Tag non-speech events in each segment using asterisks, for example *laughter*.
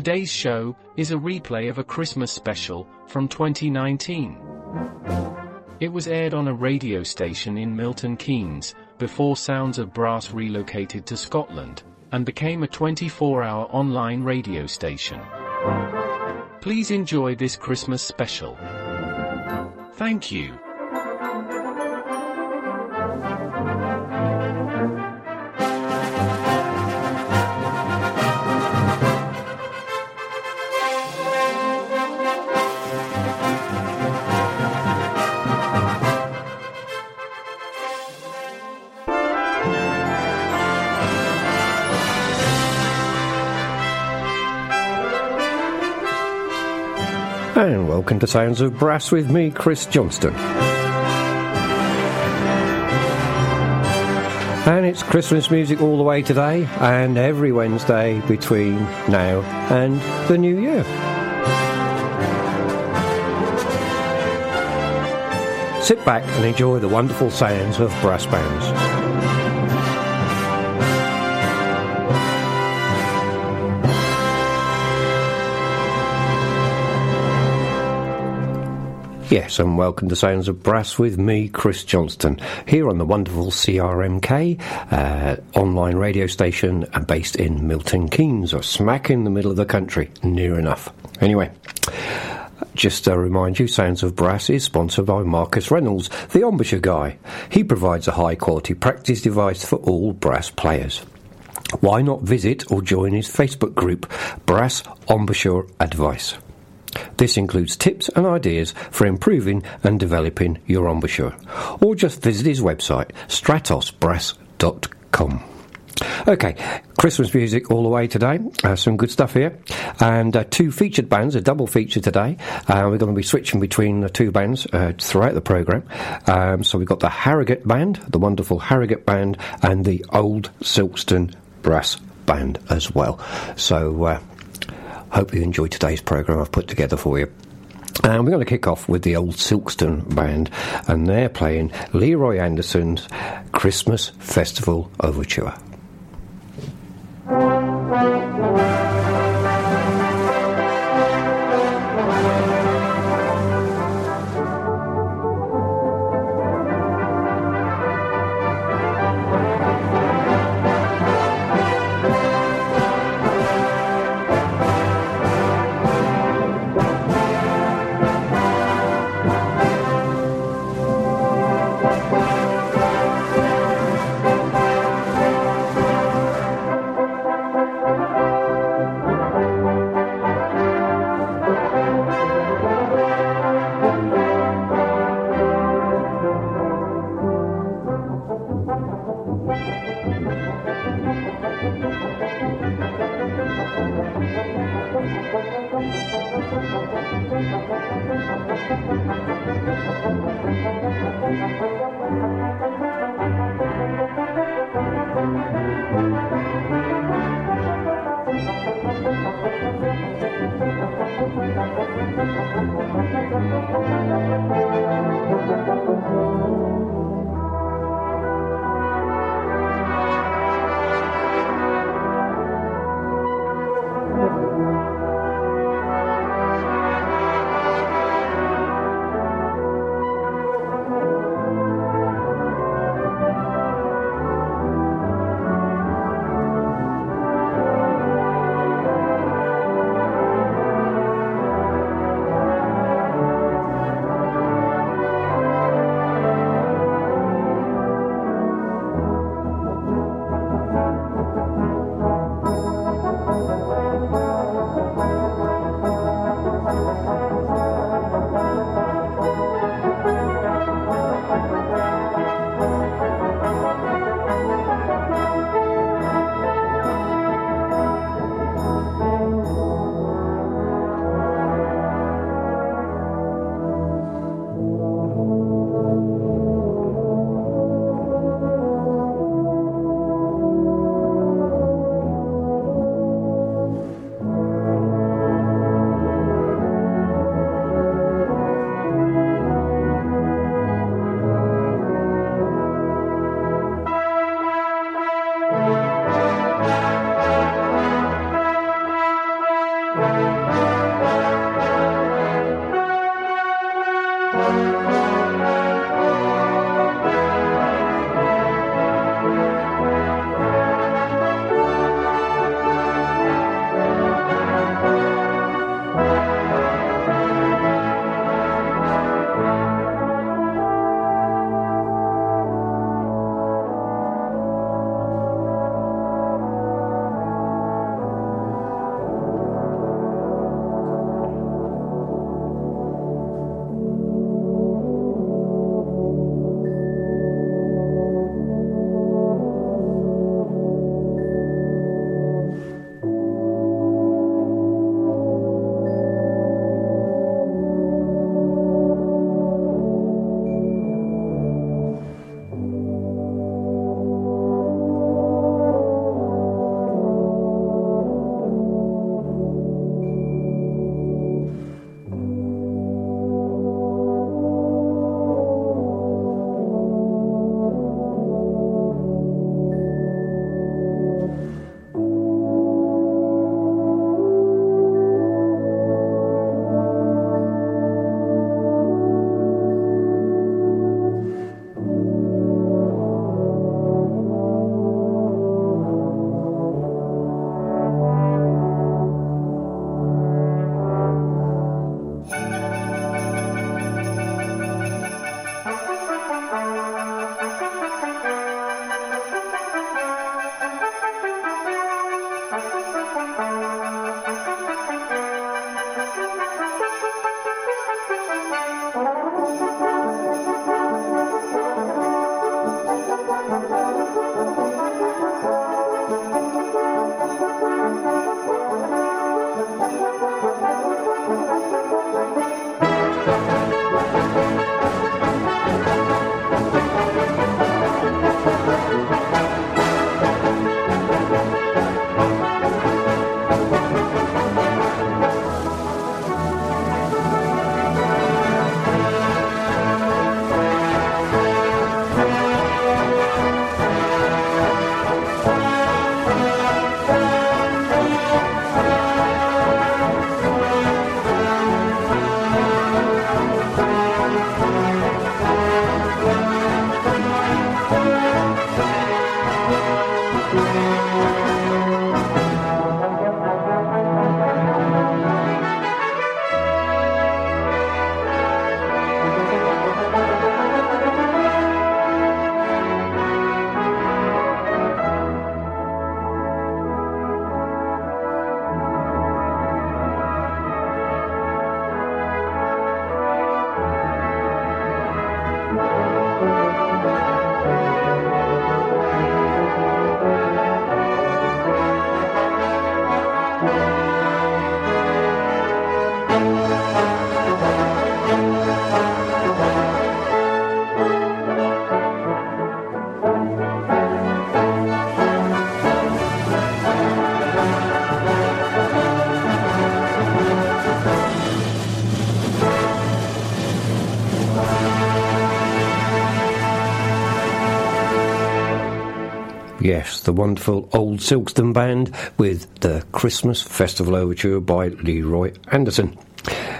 Today's show is a replay of a Christmas special from 2019. It was aired on a radio station in Milton Keynes before Sounds of Brass relocated to Scotland and became a 24-hour online radio station. Please enjoy this Christmas special. Thank you. Welcome to Sounds of Brass with me, Chris Johnston. And it's Christmas music all the way today and every Wednesday between now and the new year. Sit back and enjoy the wonderful sounds of brass bands. Yes, and welcome to Sounds of Brass with me, Chris Johnston, here on the wonderful CRMK uh, online radio station uh, based in Milton Keynes, or smack in the middle of the country, near enough. Anyway. Just to remind you, Sounds of Brass is sponsored by Marcus Reynolds, the embouchure guy. He provides a high quality practice device for all brass players. Why not visit or join his Facebook group, Brass Embouchure Advice? This includes tips and ideas for improving and developing your embouchure. Or just visit his website, stratosbrass.com. Okay, Christmas music all the way today. Uh, some good stuff here. And uh, two featured bands, a double feature today. Uh, we're going to be switching between the two bands uh, throughout the programme. Um, so we've got the Harrogate Band, the wonderful Harrogate Band, and the Old Silkstone Brass Band as well. So uh, Hope you enjoyed today's programme I've put together for you. And we're going to kick off with the old Silkstone band, and they're playing Leroy Anderson's Christmas Festival Overture. Thank you. Wonderful Old Silkstone Band with the Christmas Festival Overture by Leroy Anderson.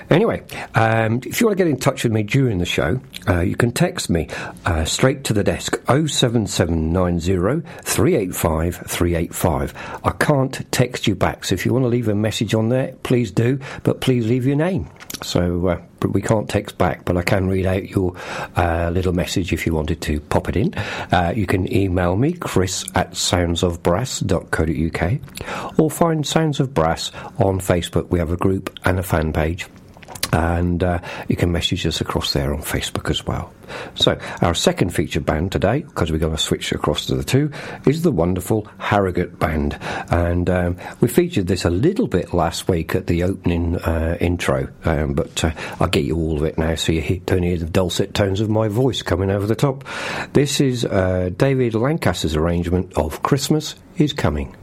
Anyway, um, if you want to get in touch with me during the show, uh, you can text me uh, straight to the desk 07790 385 385. I can't text you back, so if you want to leave a message on there, please do, but please leave your name. So uh, we can't text back, but I can read out your uh, little message if you wanted to pop it in. Uh, you can email me, chris at soundsofbrass.co.uk, or find Sounds of Brass on Facebook. We have a group and a fan page and uh, you can message us across there on Facebook as well. So, our second featured band today, because we're going to switch across to the two, is the wonderful Harrogate Band. And um, we featured this a little bit last week at the opening uh, intro, um, but uh, I'll get you all of it now so you don't hear the dulcet tones of my voice coming over the top. This is uh, David Lancaster's arrangement of Christmas is Coming.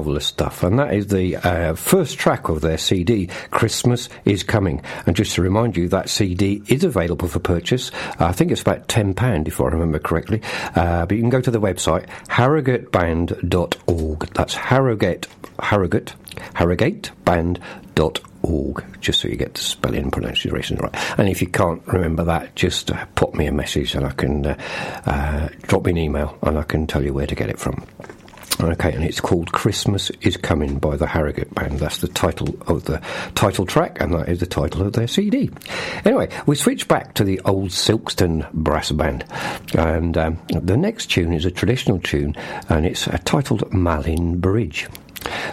Marvellous stuff. And that is the uh, first track of their CD, Christmas is Coming. And just to remind you, that CD is available for purchase. I think it's about £10, if I remember correctly. Uh, but you can go to the website, harrogateband.org. That's Harrogate, Harrogate, harrogateband.org, just so you get the spelling and pronunciation right. And if you can't remember that, just uh, pop me a message and I can uh, uh, drop me an email and I can tell you where to get it from. Okay, and it's called Christmas is Coming by the Harrogate Band. That's the title of the title track, and that is the title of their CD. Anyway, we switch back to the old Silkstone Brass Band, and um, the next tune is a traditional tune, and it's uh, titled Malin Bridge.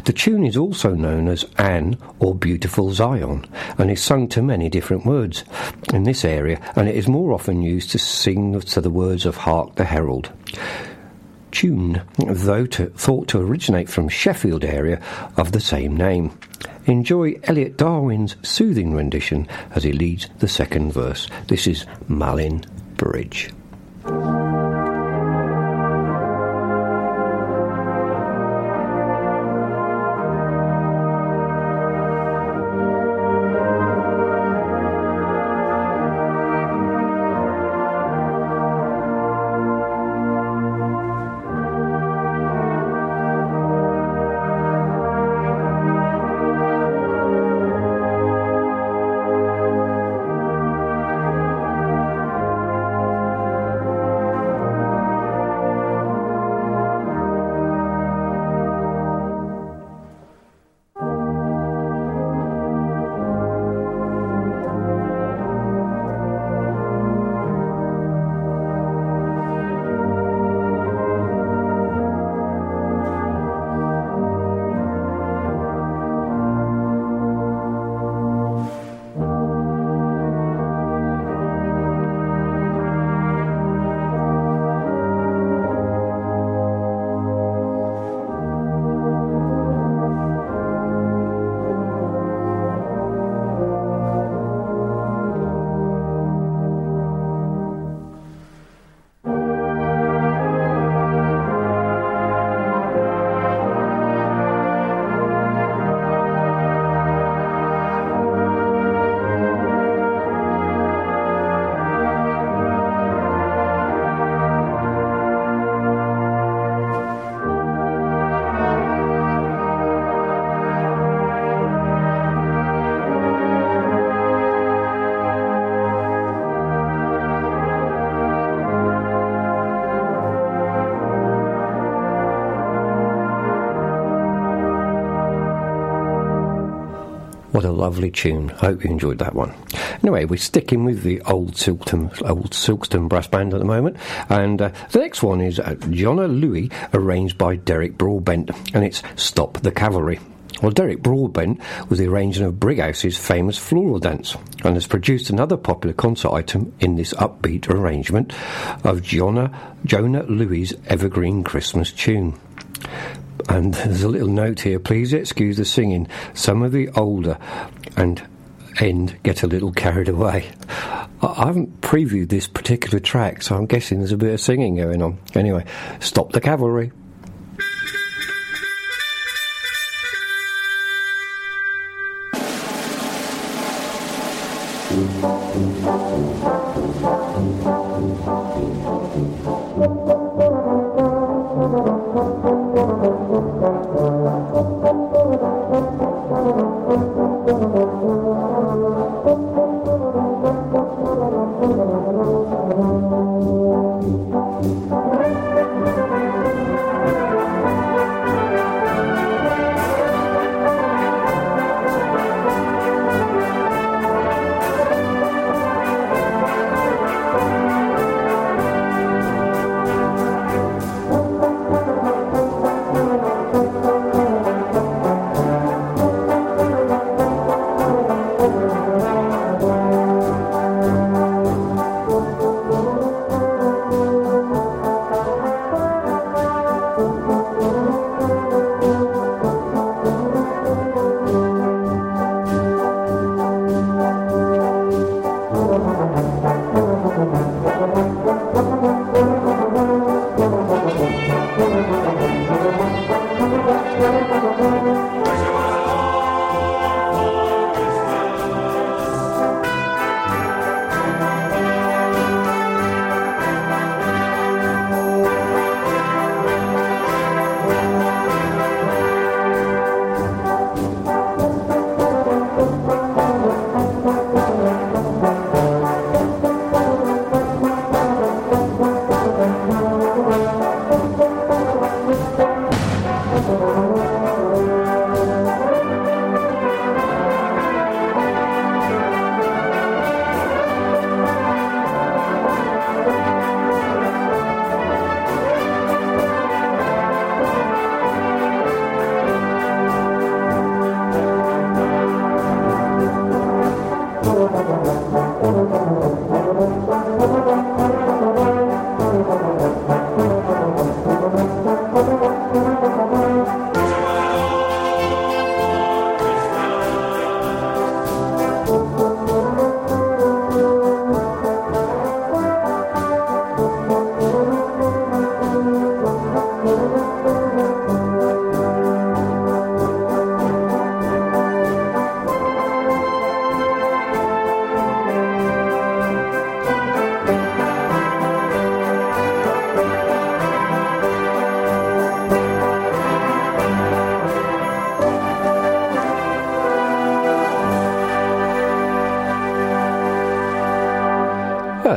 The tune is also known as Anne or Beautiful Zion and is sung to many different words in this area, and it is more often used to sing to the words of Hark the Herald tune, though to, thought to originate from Sheffield area of the same name. Enjoy Elliot Darwin's soothing rendition as he leads the second verse. This is Malin Bridge. Lovely tune. I hope you enjoyed that one. Anyway, we're sticking with the old Silkton, old Silkstone brass band at the moment, and uh, the next one is uh, Jona Lewie, arranged by Derek Broadbent, and it's Stop the Cavalry. Well, Derek Broadbent was the arranger of Brighouse's famous floral dance and has produced another popular concert item in this upbeat arrangement of Jona, Jona Lewie's evergreen Christmas tune. And there's a little note here, please excuse the singing. Some of the older and end get a little carried away. I haven't previewed this particular track, so I'm guessing there's a bit of singing going on. Anyway, stop the cavalry.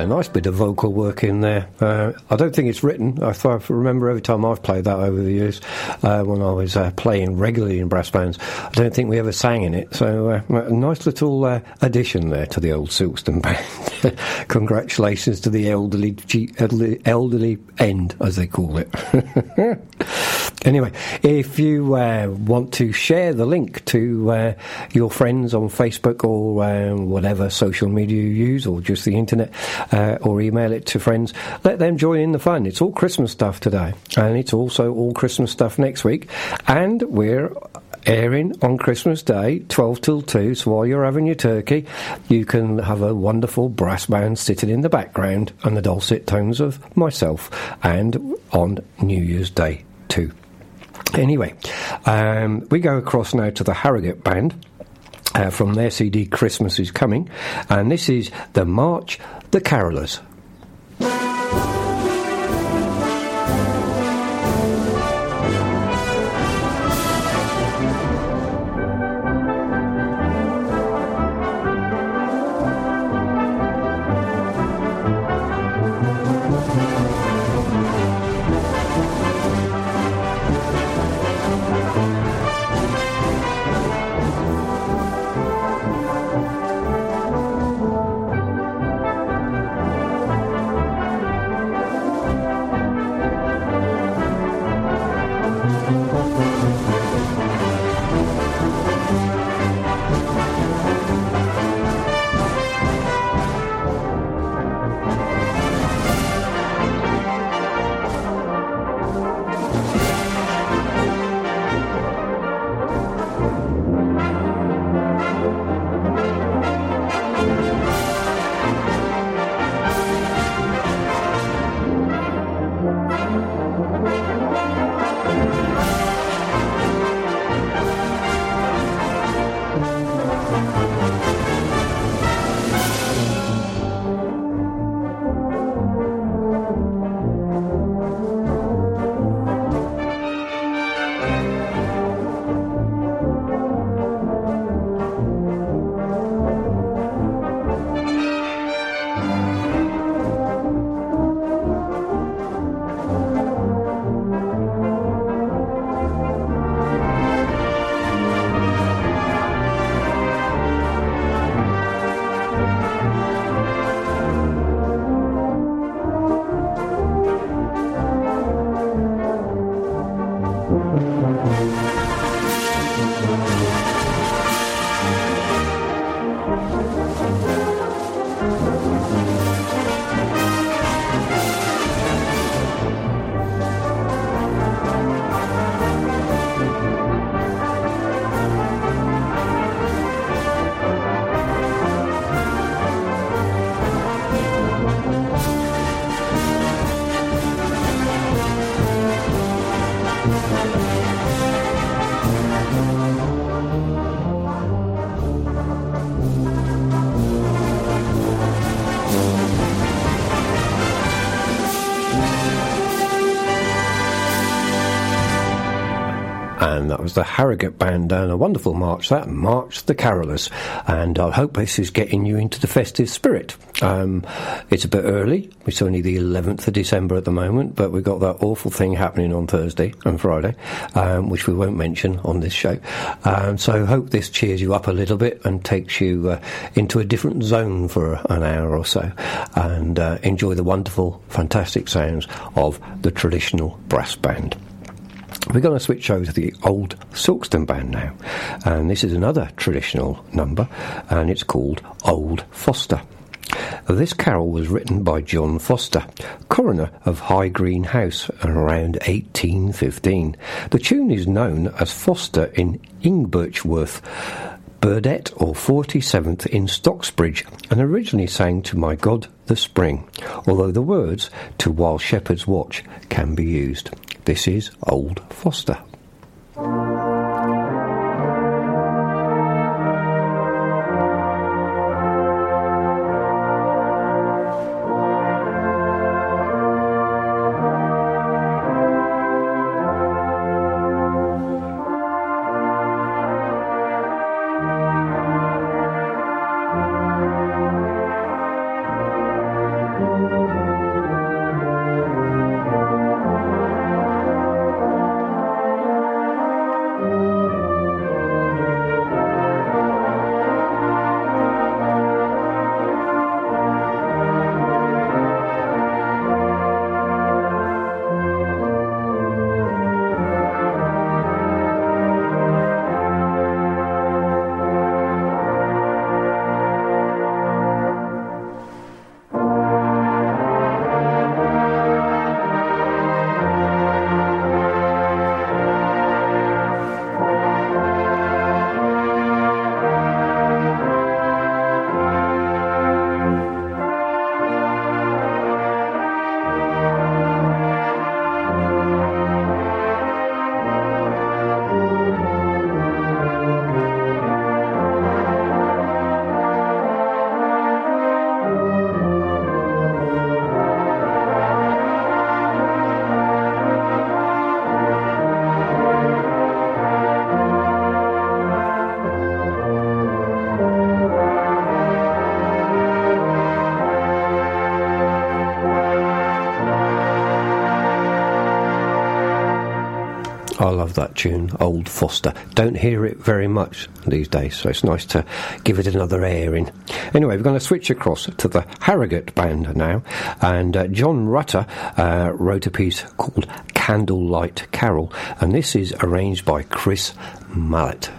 Nice bit of vocal work in there. Uh, I don't think it's written. I, I remember every time I've played that over the years uh, when I was uh, playing regularly in brass bands. I don't think we ever sang in it. So uh, a nice little uh, addition there to the old Silkstone *laughs* band. Congratulations to the elderly, elderly, elderly end, as they call it. *laughs* Anyway, if you uh, want to share the link to uh, your friends on Facebook or uh, whatever social media you use, or just the internet, uh, or email it to friends, let them join in the fun. It's all Christmas stuff today, and it's also all Christmas stuff next week. And we're airing on Christmas Day, 12 till 2. So while you're having your turkey, you can have a wonderful brass band sitting in the background and the dulcet tones of myself, and on New Year's Day too. Anyway, um, we go across now to the Harrogate Band. Uh, from their CD Christmas is Coming, and this is the March the Carolers. Harrogate Band and a wonderful march that, March the Carolers. And I hope this is getting you into the festive spirit. Um, it's a bit early. It's only the 11th of December at the moment, but we've got that awful thing happening on Thursday and Friday, um, which we won't mention on this show. Um, so I hope this cheers you up a little bit and takes you uh, into a different zone for an hour or so and uh, enjoy the wonderful, fantastic sounds of the traditional brass band. We're going to switch over to the old Silkstone band now, and this is another traditional number, and it's called Old Foster. This carol was written by John Foster, coroner of High Green House around 1815. The tune is known as Foster in Ingbirchworth, Burdett or 47th in Stocksbridge, and originally sang to My God the Spring, although the words to While Shepherds Watch can be used. This is Old Foster. Tune, Old Foster. Don't hear it very much these days, so it's nice to give it another airing. Anyway, we're going to switch across to the Harrogate Band now, and uh, John Rutter uh, wrote a piece called Candlelight Carol, and this is arranged by Chris Mallett.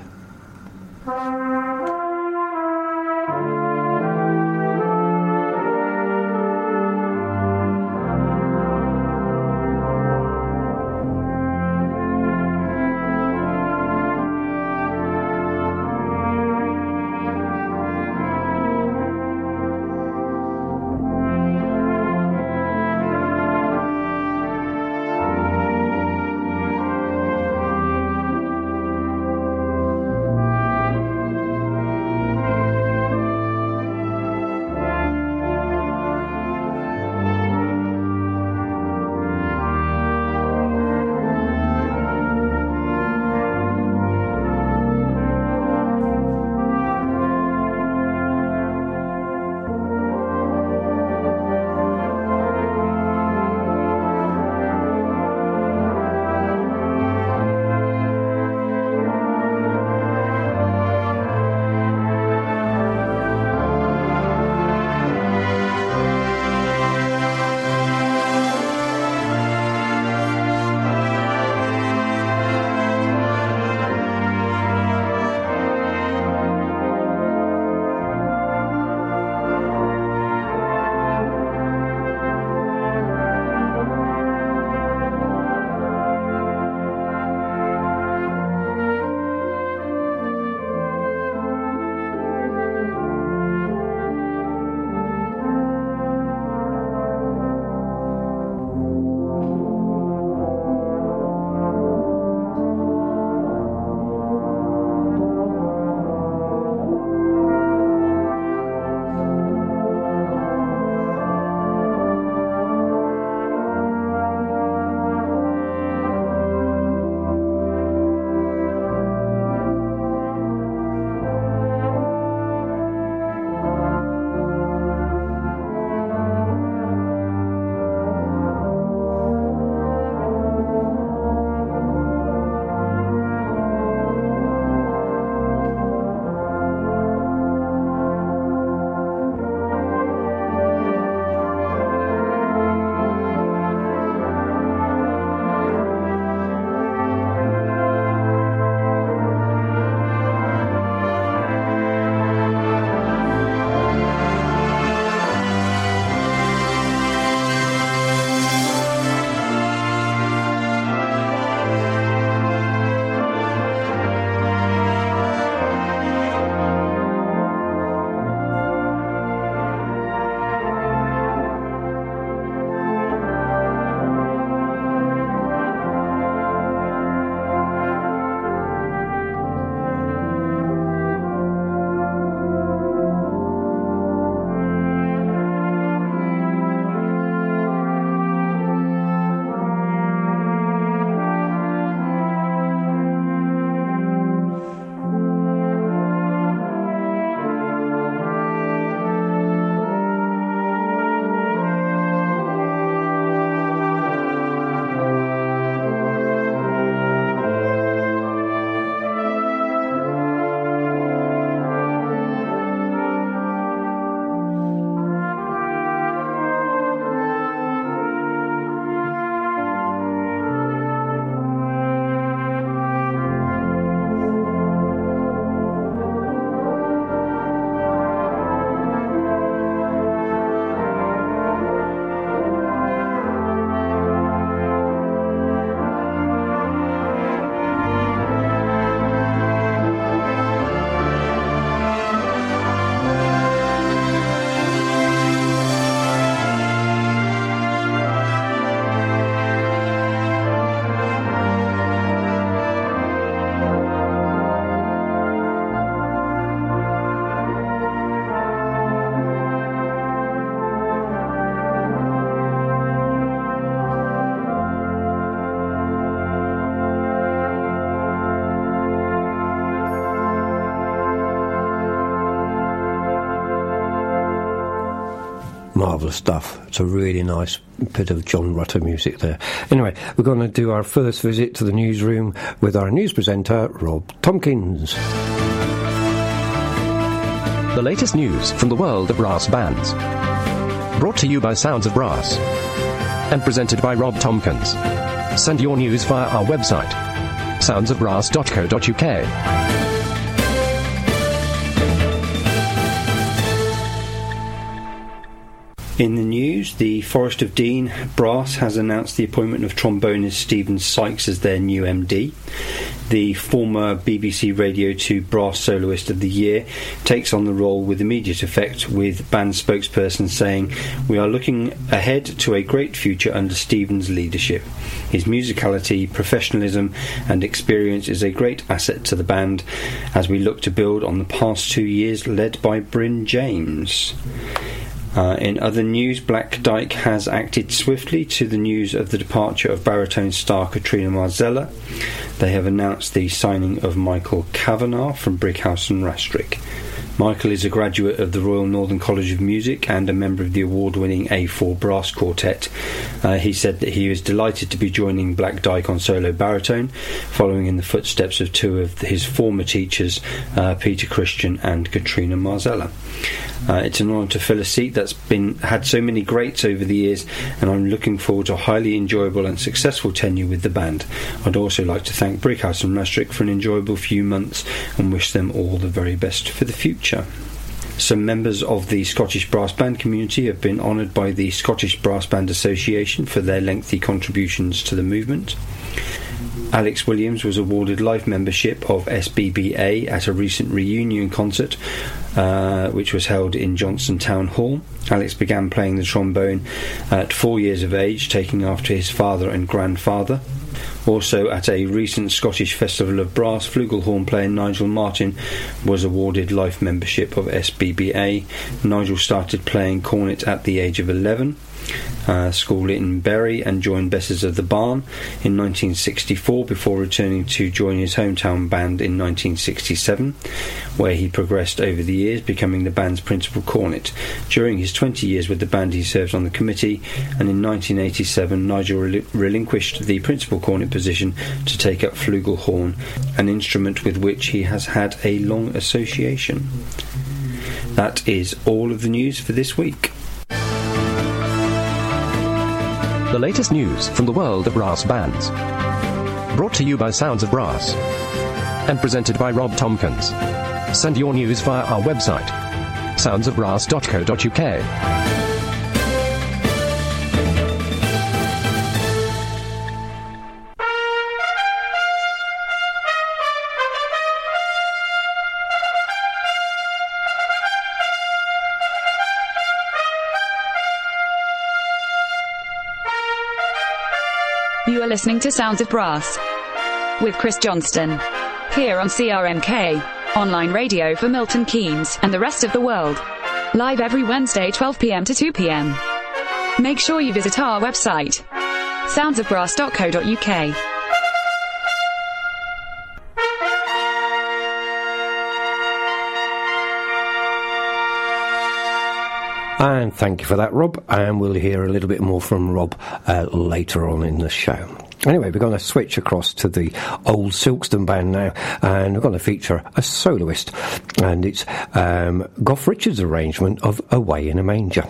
Marvellous stuff. It's a really nice bit of John Rutter music there. Anyway, we're going to do our first visit to the newsroom with our news presenter, Rob Tompkins. The latest news from the world of brass bands. Brought to you by Sounds of Brass. And presented by Rob Tompkins. Send your news via our website, soundsofbrass.co.uk. In the news, the Forest of Dean Brass has announced the appointment of trombonist Stephen Sykes as their new MD. The former BBC Radio 2 Brass Soloist of the Year takes on the role with immediate effect, with band spokesperson saying, We are looking ahead to a great future under Stephen's leadership. His musicality, professionalism, and experience is a great asset to the band as we look to build on the past two years led by Bryn James. Uh, in other news, Black Dyke has acted swiftly to the news of the departure of baritone star Katrina Marzella. They have announced the signing of Michael Kavanagh from Brighouse and Rastrick. Michael is a graduate of the Royal Northern College of Music and a member of the award winning A4 Brass Quartet. Uh, he said that he was delighted to be joining Black Dyke on solo baritone, following in the footsteps of two of his former teachers, uh, Peter Christian and Katrina Marzella. Uh, it's an honour to fill a seat that's been had so many greats over the years, and I'm looking forward to a highly enjoyable and successful tenure with the band. I'd also like to thank Brighouse and Rastrick for an enjoyable few months and wish them all the very best for the future. Some members of the Scottish Brass Band community have been honoured by the Scottish Brass Band Association for their lengthy contributions to the movement. Alex Williams was awarded life membership of SBBA at a recent reunion concert, uh, which was held in Johnstone Town Hall. Alex began playing the trombone at four years of age, taking after his father and grandfather. Also, at a recent Scottish Festival of Brass, flugelhorn player Nigel Martin was awarded life membership of SBBA. Nigel started playing cornet at the age of 11 uh, school in Bury and joined Besses o' th' Barn in 1964 before returning to join his hometown band in 1967, where he progressed over the years, becoming the band's principal cornet. During his 20 years with the band, he served on the committee, and in 1987, Nigel rel- relinquished the principal cornet position to take up flugelhorn, an instrument with which he has had a long association. That is all of the news for this week. The latest news from the world of brass bands. Brought to you by Sounds of Brass. And presented by Rob Tompkins. Send your news via our website, soundsofbrass.co.uk. listening to Sounds of Brass with Chris Johnston here on CRMK, online radio for Milton Keynes and the rest of the world. Live every Wednesday 12 p.m. to 2 p.m. Make sure you visit our website soundsofbrass.co.uk. And thank you for that, Rob. And we'll hear a little bit more from Rob uh, later on in the show. Anyway, we're going to switch across to the old Silkstone band now, and we're going to feature a soloist, and it's um, Goff Richards' arrangement of Away in a Manger.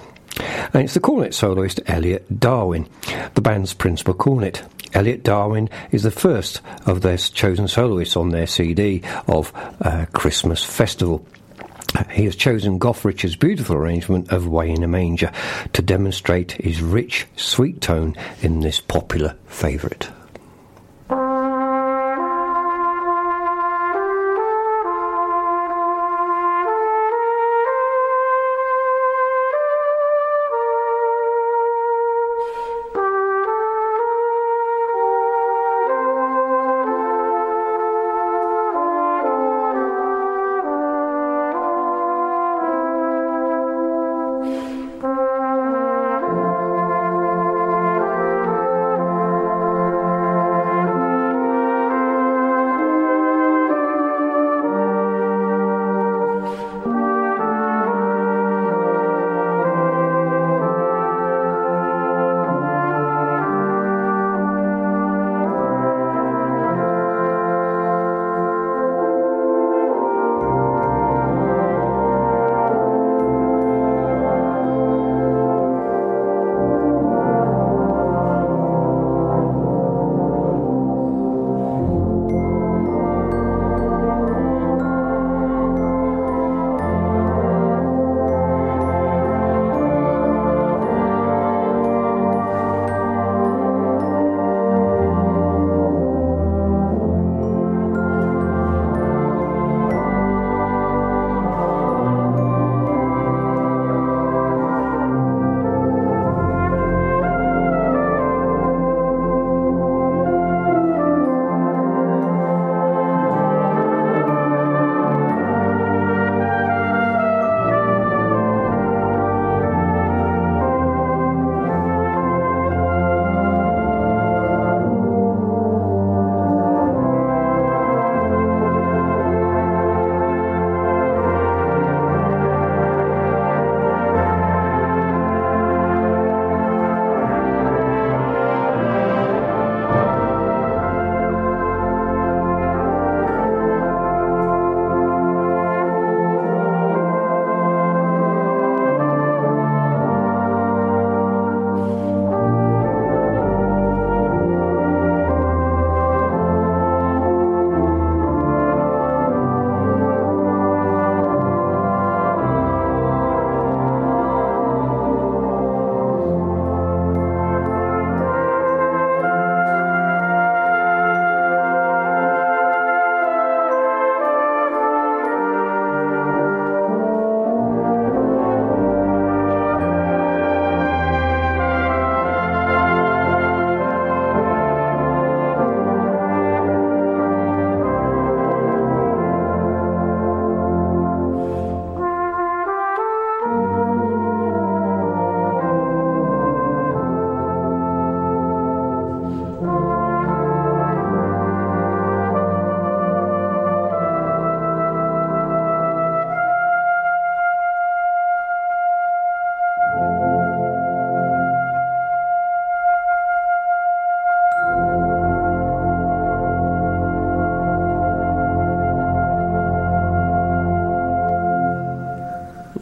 And it's the cornet soloist Elliot Darwin, the band's principal cornet. Elliot Darwin is the first of their chosen soloists on their CD of uh, Christmas Festival. He has chosen Goff Richards' beautiful arrangement of Way in a Manger to demonstrate his rich, sweet tone in this popular favourite.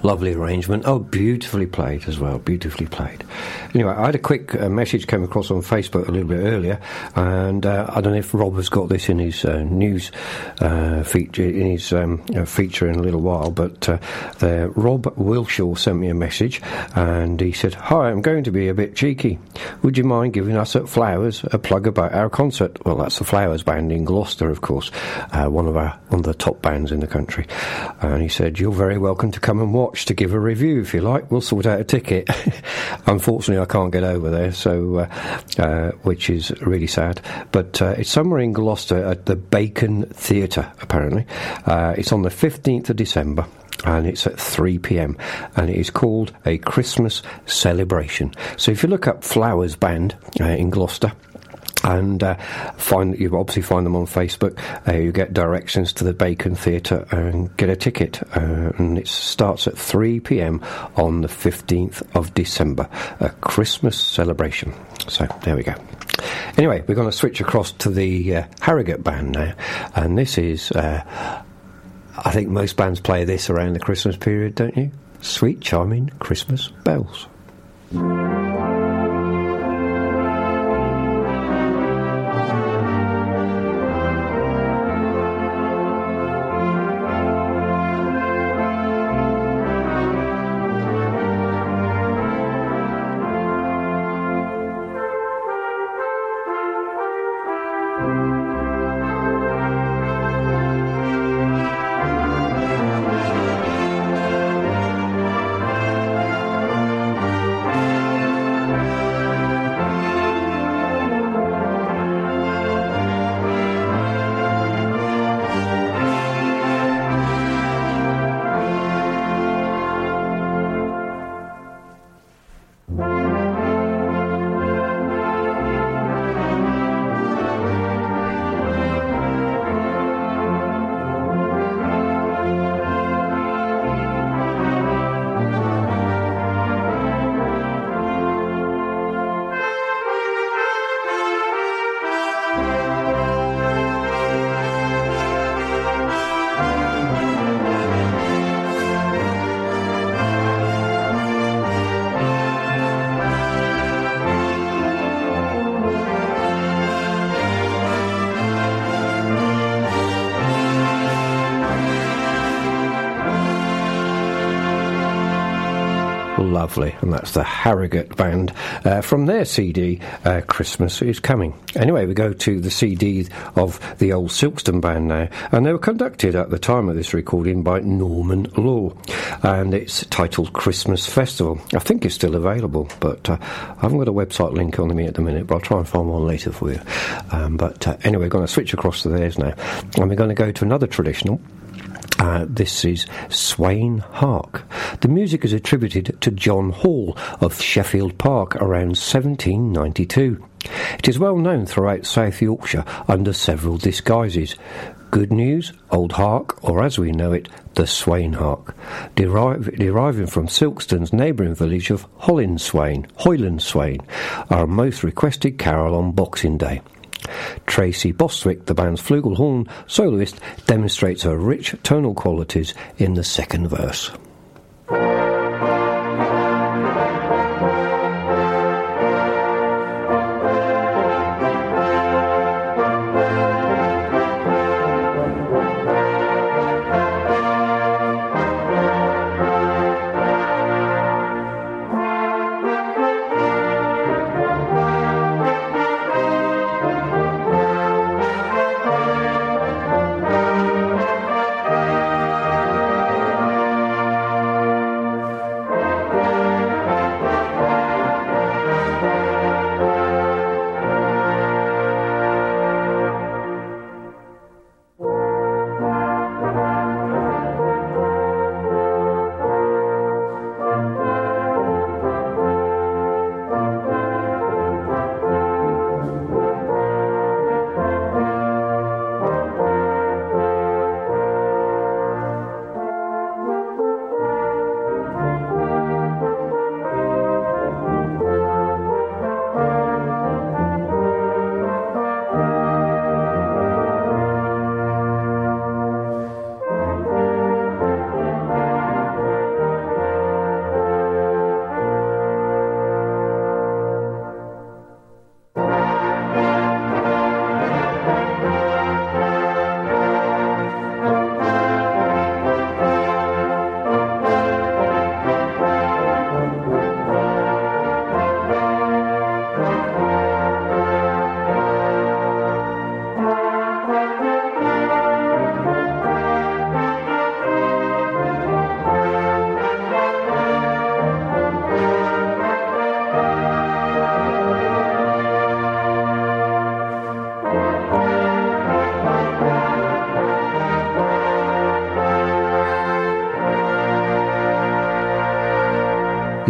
Lovely arrangement. Oh, beautifully played as well. Beautifully played. Anyway, I had a quick uh, message came across on Facebook a little bit earlier, and uh, I don't know if Rob has got this in his uh, news uh, feature in his um, uh, feature in a little while. But uh, Rob Wilshaw sent me a message, and he said, "Hi, I'm going to be a bit cheeky. Would you mind giving us at Flowers a plug about our concert?" Well, that's the Flowers band in Gloucester, of course, one of our one of the top bands in the country. And he said, "You're very welcome to come and watch to give a review if you like. We'll sort out a ticket." *laughs* Unfortunately, I can't get over there, so uh, uh, which is really sad. But uh, it's somewhere in Gloucester at the Bacon Theatre. Apparently, uh, it's on the fifteenth of December. And it's at 3 pm, and it is called a Christmas celebration. So if you look up Flowers Band uh, in Gloucester, and uh, find you obviously find them on Facebook. Uh, you get directions to the Bacon Theatre and get a ticket, uh, and it starts at 3 p.m. on the 15th of December, a Christmas celebration. So there we go. Anyway, we're going to switch across to the uh, Harrogate band now, and this is. Uh, I think most bands play this around the Christmas period, don't you? Sweet, charming Christmas bells. Lovely, and that's the Harrogate Band uh, from their CD, uh, Christmas is Coming. Anyway, we go to the CD of the old Silkstone Band now, and they were conducted at the time of this recording by Norman Law, and it's titled Christmas Festival. I think it's still available, but uh, I haven't got a website link on me at the minute, but I'll try and find one later for you. Um, but uh, anyway, we're going to switch across to theirs now, and we're going to go to another traditional. Uh, this is Swain Hark. The music is attributed to John Hall of Sheffield Park around 1792. It is well known throughout South Yorkshire under several disguises. Good News, Old Hark, or as we know it, the Swain Hark, deriving from Silkstone's neighbouring village of Hollinswain, Hoylandswain, our most requested carol on Boxing Day. Tracy Bostwick, the band's flugelhorn soloist, demonstrates her rich tonal qualities in the second verse.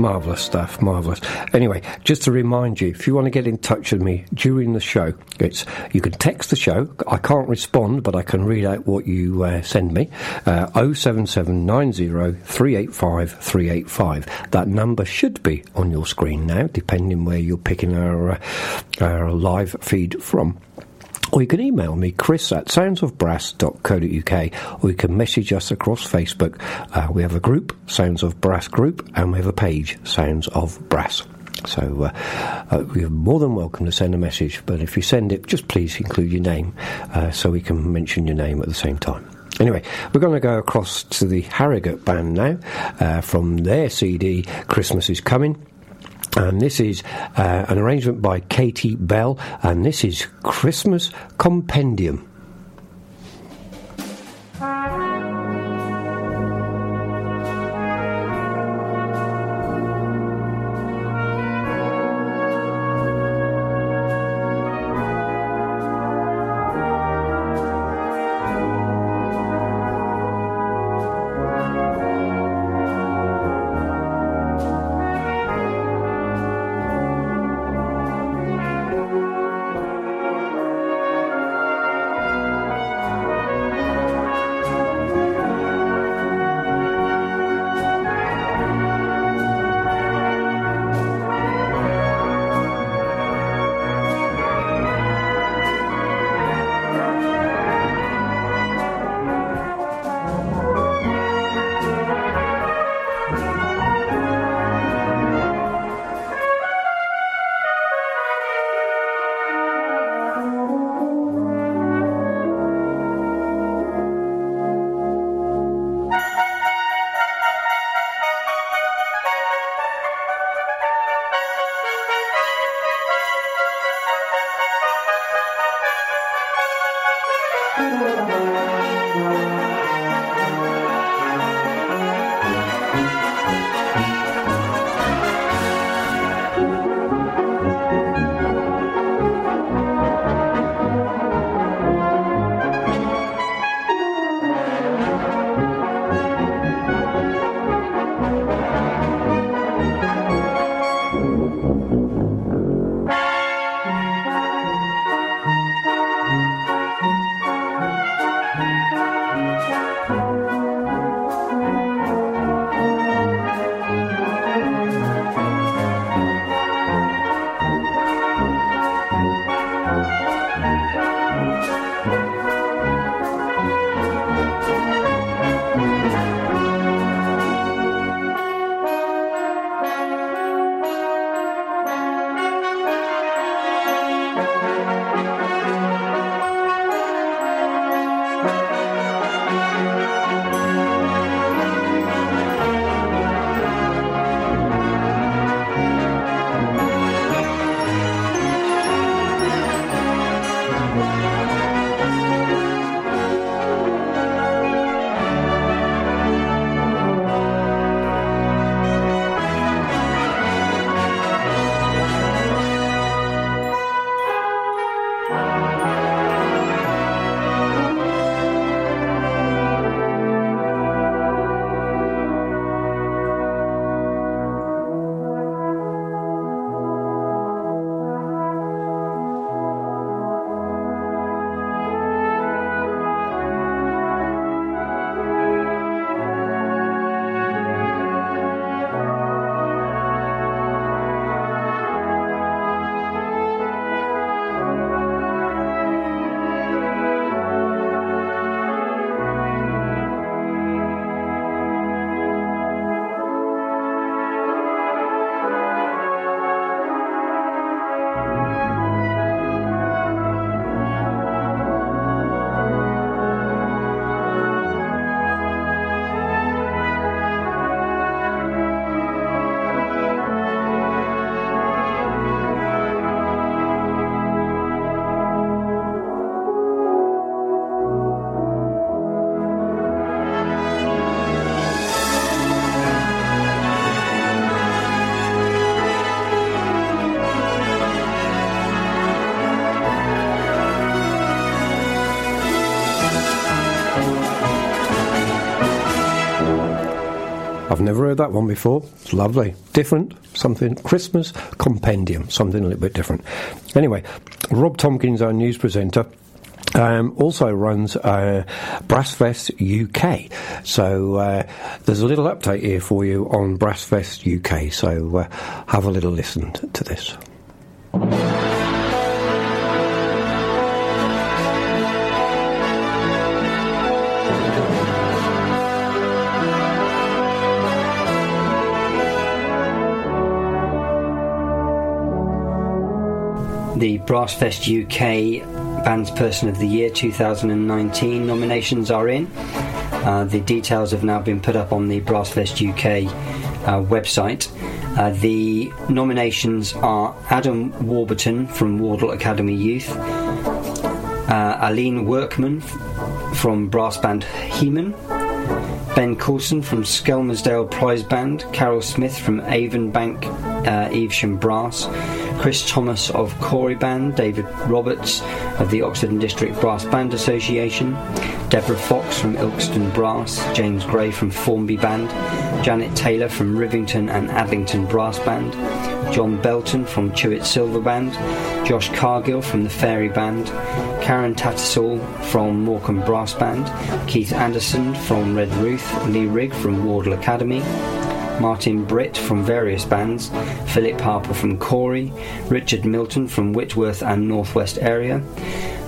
Marvellous stuff, marvellous. Anyway, just to remind you, if you want to get in touch with me during the show, it's you can text the show. I can't respond, but I can read out what you uh, send me. Uh, 07790 385 385. That number should be on your screen now, depending where you're picking our, uh, our live feed from. Or you can email me, chris at soundsofbrass.co.uk, or you can message us across Facebook. Uh, we have a group, Sounds of Brass Group, and we have a page, Sounds of Brass. So uh, uh, you're more than welcome to send a message, but if you send it, just please include your name uh, so we can mention your name at the same time. Anyway, we're going to go across to the Harrogate band now uh, from their CD, Christmas is Coming. And this is uh, an arrangement by Katie Bell, and this is Christmas Compendium. Never heard that one before. It's lovely. Different. Something. Christmas compendium. Something a little bit different. Anyway, Rob Tompkins, our news presenter. Um, also runs uh, Brassfest UK. So uh, there's a little update here for you on Brassfest UK. So uh, have a little listen to this. The Brassfest UK Bands Person of the Year 2019 nominations are in. Uh, the details have now been put up on the Brassfest UK uh, website. Uh, the nominations are Adam Warburton from Wardle Academy Youth, uh, Aline Workman from brass band Heman, Ben Coulson from Skelmersdale Prize Band, Carol Smith from Avonbank uh, Evesham Brass, Chris Thomas of Cory Band, David Roberts of the Oxford and District Brass Band Association, Deborah Fox from Ilkeston Brass, James Gray from Formby Band, Janet Taylor from Rivington and Adlington Brass Band, John Belton from Chewett Silver Band, Josh Cargill from the Fairey Band, Karen Tattersall from Morecambe Brass Band, Keith Anderson from Redruth, Lee Rigg from Wardle Academy, Martin Britt from various bands, Philip Harper from Cory, Richard Milton from Whitworth and Northwest area,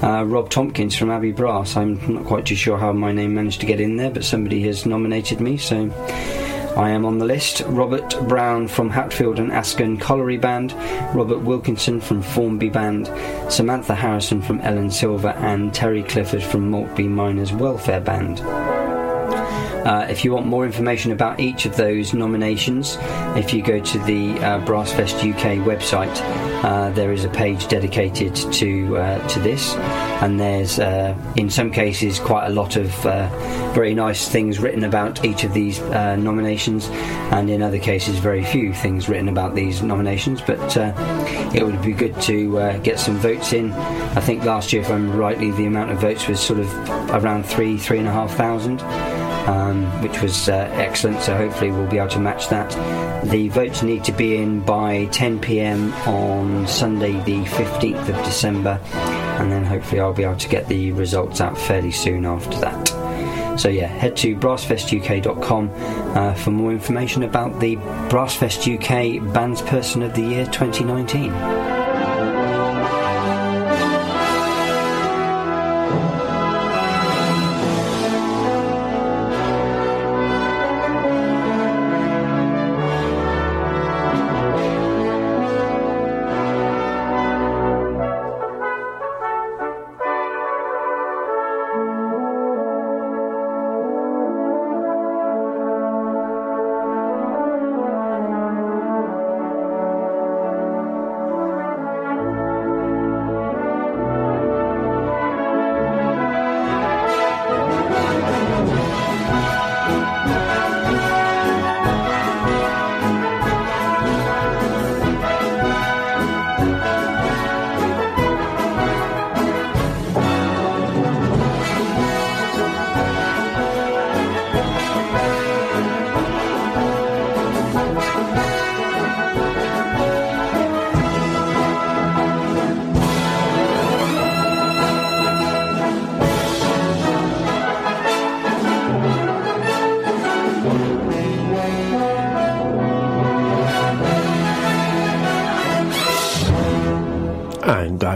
uh, Rob Tompkins from Abbey Brass. I'm not quite too sure how my name managed to get in there, but somebody has nominated me, so I am on the list. Robert Brown from Hatfield and Askern Colliery Band, Robert Wilkinson from Formby Band, Samantha Harrison from Elland Silver, and Terry Clifford from Maltby Miners Welfare Band. Uh, if you want more information about each of those nominations, if you go to the uh, Brassfest UK website, uh, there is a page dedicated to uh, to this, and there's uh, in some cases quite a lot of very nice things written about each of these nominations, and in other cases very few things written about these nominations. But it would be good to get some votes in. I think last year, if I'm rightly, the amount of votes was sort of around three, three and a half thousand um, which was uh, excellent. So hopefully we'll be able to match that. The votes need to be in by 10 p.m. on Sunday, the 15th of December, and then hopefully I'll be able to get the results out fairly soon after that. So yeah, head to brassfestuk.com uh, for more information about the Brassfest UK Bands Person of the Year 2019.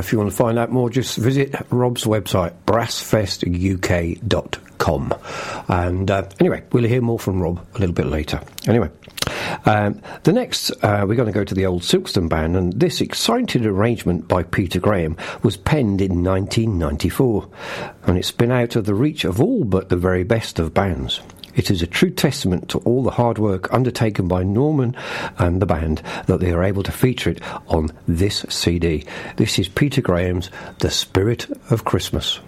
If you want to find out more, just visit Rob's website, brassfestuk.com. And uh, anyway, we'll hear more from Rob a little bit later. Anyway, um, the next, uh, we're going to go to the old Silkstone band, and this exciting arrangement by Peter Graham was penned in 1994, and it's been out of the reach of all but the very best of bands. It is a true testament to all the hard work undertaken by Norman and the band that they are able to feature it on this CD. This is Peter Graham's The Spirit of Christmas.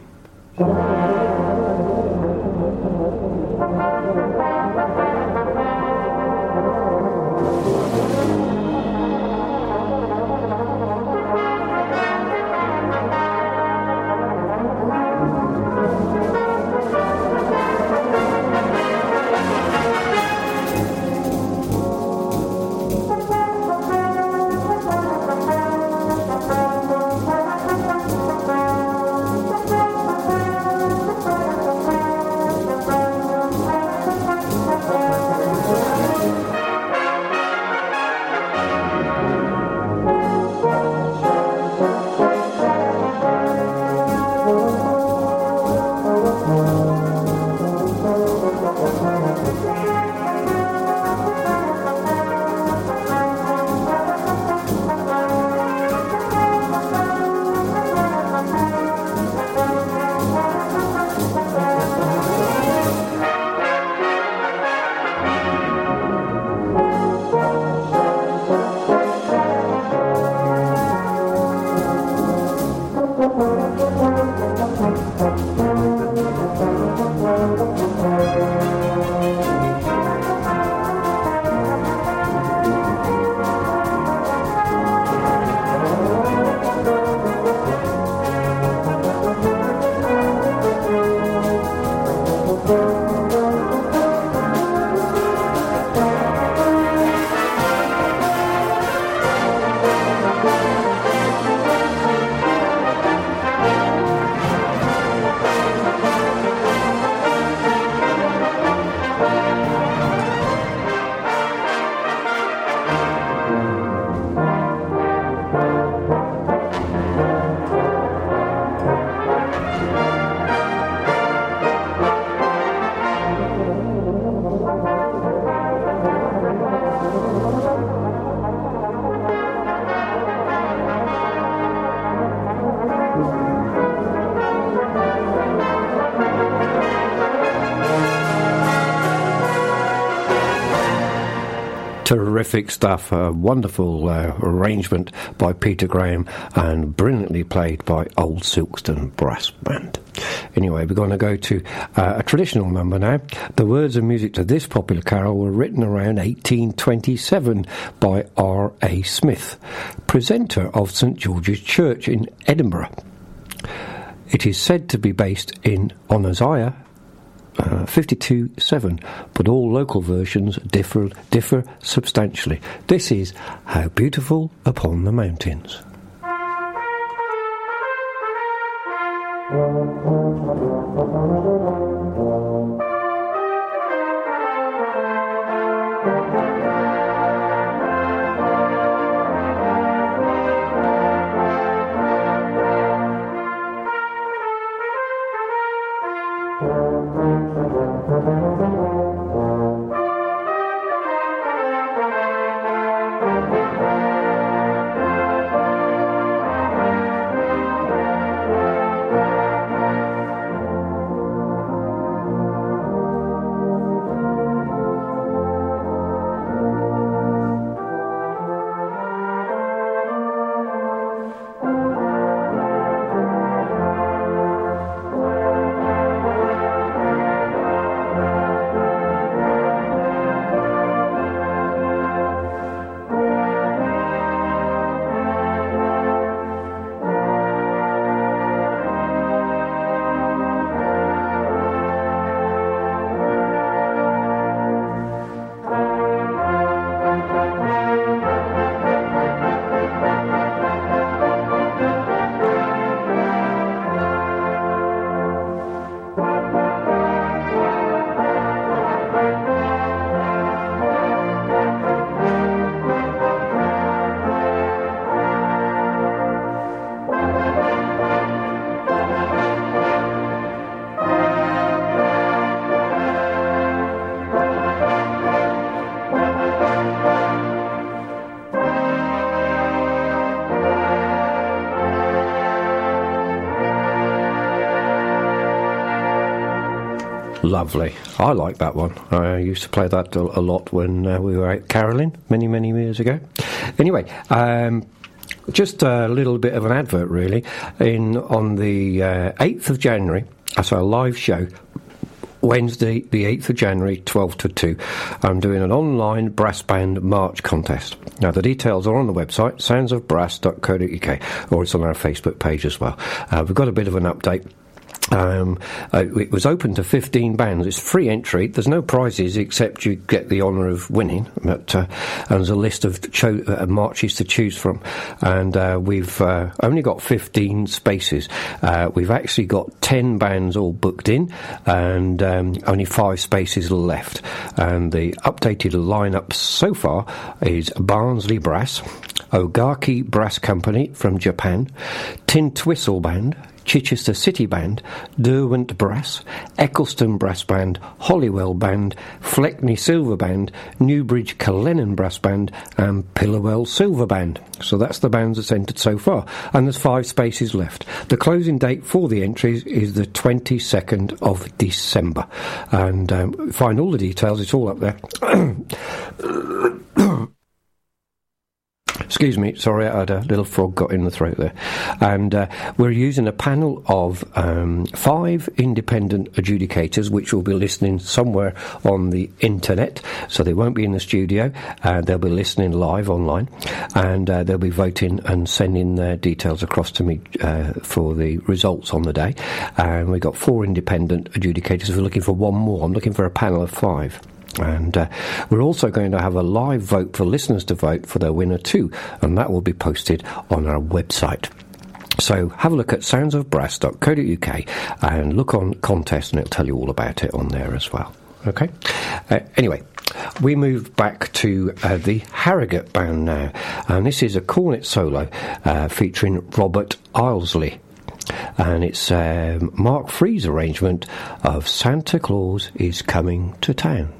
Terrific stuff. A wonderful uh, arrangement by Peter Graham and brilliantly played by Old Silkstone Brass Band. Anyway, we're going to go to uh, a traditional number now. The words and music to this popular carol were written around 1827 by R.A. Smith, presenter of St George's Church in Edinburgh. It is said to be based in on Isaiah uh, 52.7, but all local versions differ, differ substantially. This is How Beautiful Upon the Mountains. *laughs* Lovely. I like that one. I used to play that a, a lot when uh, we were out caroling many, many years ago. Anyway, um, just a little bit of an advert, really. In on the uh, eighth of January, that's our live show. Wednesday, the 8th of January, 12 to 2. I'm doing an online brass band march contest. Now, the details are on the website, soundsofbrass.co.uk, or it's on our Facebook page as well. Uh, we've got a bit of an update um, uh, it was open to 15 bands. It's free entry. There's no prizes except you get the honour of winning. But uh, there's a list of cho- uh, marches to choose from, and uh, we've uh, only got 15 spaces. Uh, we've actually got 10 bands all booked in, and um, only five spaces left. And the updated lineup so far is Barnsley Brass, Ogaki Brass Company from Japan, Tintwistle Band. Chichester City Band, Derwent Brass, Eccleston Brass Band, Holywell Band, Fleckney Silver Band, Newbridge Celynen Brass Band, and Pillowell Silver Band. So that's the bands that's entered so far, and there's five spaces left. The closing date for the entries is the 22nd of December, and um, find all the details. It's all up there. *clears throat* Excuse me, sorry, I had a little frog got in the throat there. And uh, we're using a panel of um, five independent adjudicators, which will be listening somewhere on the internet. So they won't be in the studio, uh, they'll be listening live online, and uh, they'll be voting and sending their details across to me uh, for the results on the day. And we've got four independent adjudicators. We're looking for one more. I'm looking for a panel of five. And uh, we're also going to have a live vote for listeners to vote for their winner too, and that will be posted on our website. So have a look at soundsofbrass.co.uk and look on contest, and it'll tell you all about it on there as well. Okay. Uh, anyway, we move back to uh, the Harrogate band now, and this is a cornet solo uh, featuring Robert Ilesley. And it's um, Mark Freeh's arrangement of Santa Claus is Coming to Town.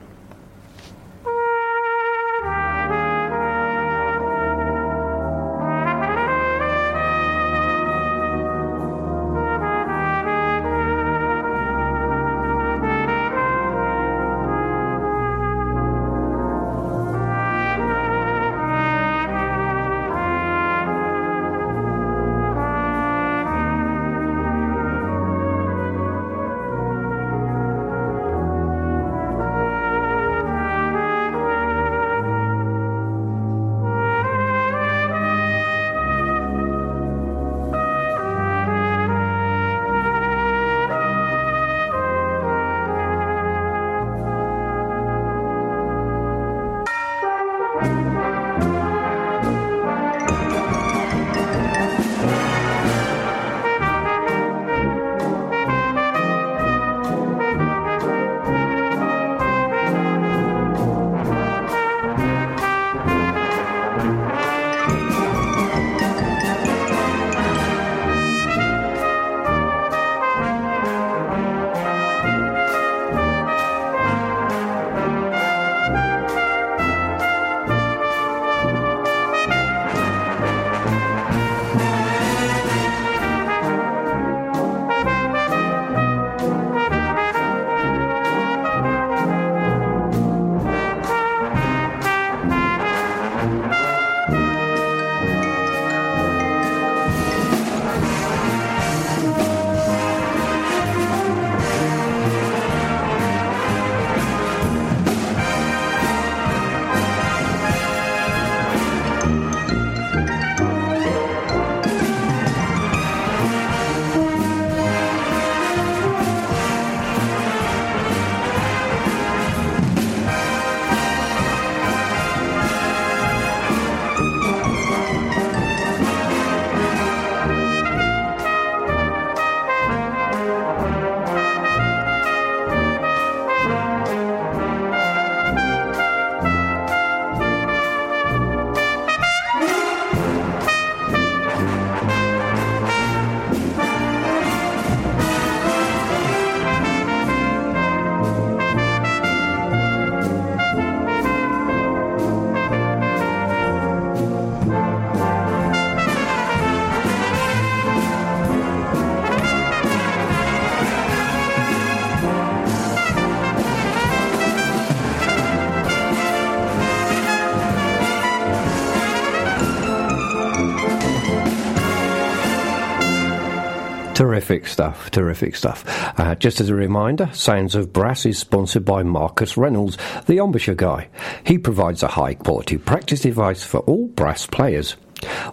Terrific stuff, terrific stuff. Uh, just as a reminder, Sounds of Brass is sponsored by Marcus Reynolds, the embouchure guy. He provides a high quality practice device for all brass players.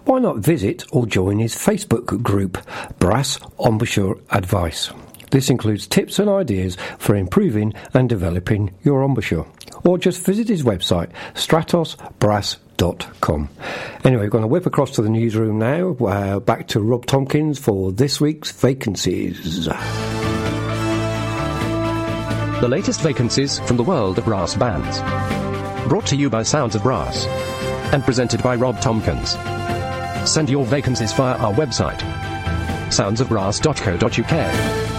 Why not visit or join his Facebook group, Brass Embouchure Advice? This includes tips and ideas for improving and developing your embouchure. Or just visit his website, stratosbrass.com. Anyway, we're going to whip across to the newsroom now. Uh, back to Rob Tompkins for this week's vacancies. The latest vacancies from the world of brass bands. Brought to you by Sounds of Brass and presented by Rob Tompkins. Send your vacancies via our website, soundsofbrass.co.uk.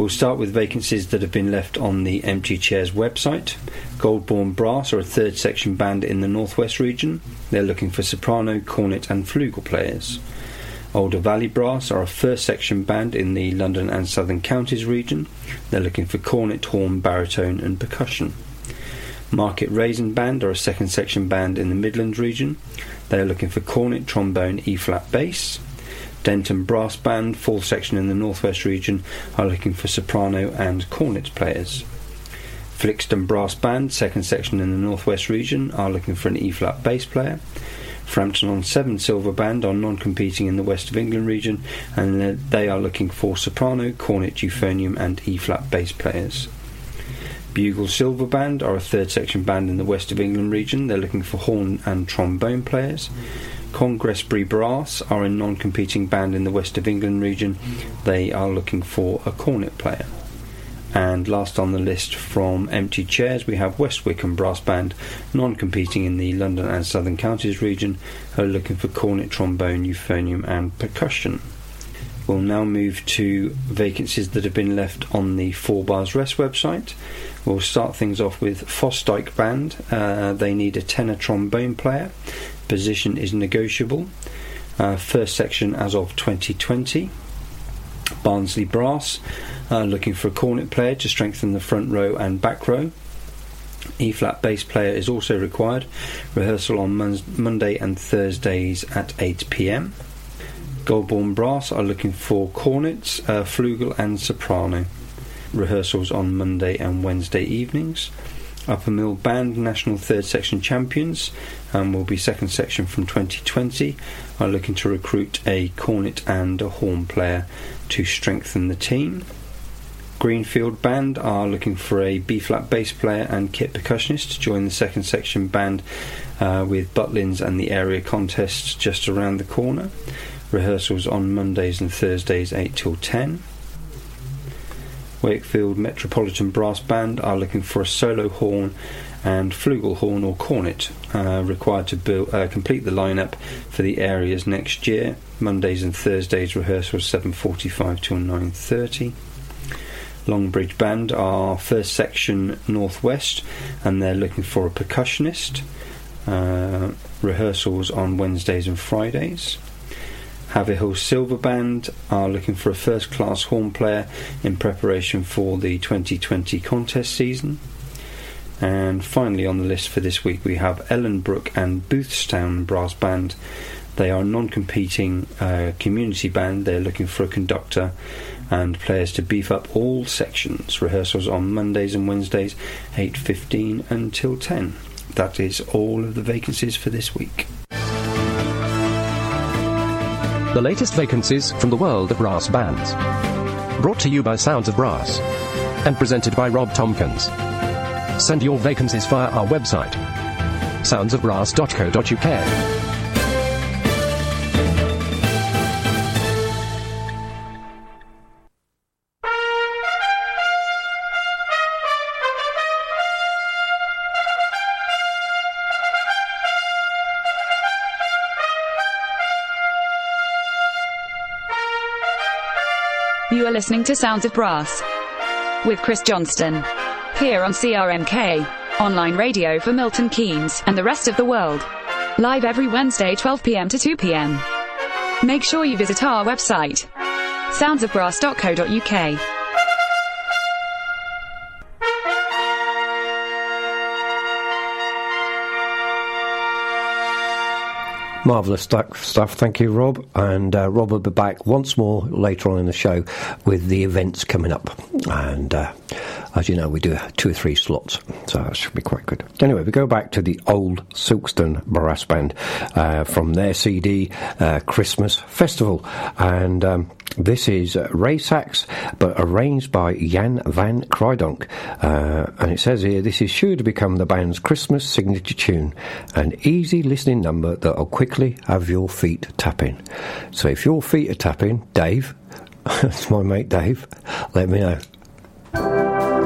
We'll start with vacancies that have been left on the Empty Chairs website. Golborne Brass are a third section band in the Northwest region. They're looking for soprano, cornet, and flugel players. Alder Valley Brass are a first section band in the London and Southern Counties region. They're looking for cornet, horn, baritone, and percussion. Market Rasen Band are a second section band in the Midlands region. They are looking for cornet, trombone, E flat bass. Denton Brass Band, full section in the Northwest region, are looking for soprano and cornet players. Flixton Brass Band, second section in the Northwest region, are looking for an E flat bass player. Frampton on Severn Silver Band are non competing in the West of England region and they are looking for soprano, cornet, euphonium, and E flat bass players. Bugle Silver Band are a third section band in the West of England region. They're looking for horn and trombone players. Congresbury Brass are a non competing band in the West of England region. They are looking for a cornet player. And last on the list from Empty Chairs, we have West Wickham Brass Band, non competing in the London and Southern Counties region, who are looking for cornet, trombone, euphonium, and percussion. We'll now move to vacancies that have been left on the Four Bars Rest website. We'll start things off with Fosdyke Band. Uh, they need a tenor trombone player position is negotiable. Uh, first section as of 2020. Barnsley Brass uh, looking for a cornet player to strengthen the front row and back row. E flat bass player is also required. Rehearsal on mon- Monday and Thursdays at 8 pm. Golborne Brass are looking for cornets, uh, flugel, and soprano. Rehearsals on Monday and Wednesday evenings. Uppermill Band National Third Section Champions and will be second section from 2020 are looking to recruit a cornet and a horn player to strengthen the team. Greenfield Band are looking for a B flat bass player and kit percussionist to join the second section band uh, with Butlins and the area contests just around the corner. Rehearsals on Mondays and Thursdays 8 till 10. Wakefield Metropolitan Brass Band are looking for a solo horn and flugelhorn or cornet uh, required to build, uh, complete the lineup for the areas next year. Mondays and Thursdays rehearsals 7:45 till 9:30. Longridge Band are first section northwest, and they're looking for a percussionist. Uh, rehearsals on Wednesdays and Fridays. Haverhill Silver Band are looking for a first class horn player in preparation for the 2020 contest season. And finally, on the list for this week, we have Ellenbrook and Boothstown Brass Band. They are a non competing uh, community band. They're looking for a conductor and players to beef up all sections. Rehearsals on Mondays and Wednesdays, 8.15 until 10. That is all of the vacancies for this week. The latest vacancies from the world of brass bands. Brought to you by Sounds of Brass and presented by Rob Tompkins. Send your vacancies via our website, soundsofbrass.co.uk. listening to Sounds of Brass with Chris Johnston here on CRMK, online radio for Milton Keynes and the rest of the world. Live every Wednesday 12 p.m. to 2 p.m. Make sure you visit our website, soundsofbrass.co.uk. Marvellous stuff. Thank you, Rob. And uh, Rob will be back once more later on in the show with the events coming up. And uh, as you know, we do two or three slots, so that should be quite good. Anyway, we go back to the old Silkstone Brass Band uh, from their CD, uh, Christmas Festival. And. Um, this is Ray Sachs, but arranged by Jan Van Kraeydonck. Uh, and it says here, this is sure to become the band's Christmas signature tune, an easy listening number that'll quickly have your feet tapping. So if your feet are tapping, Dave, *laughs* that's my mate Dave, let me know.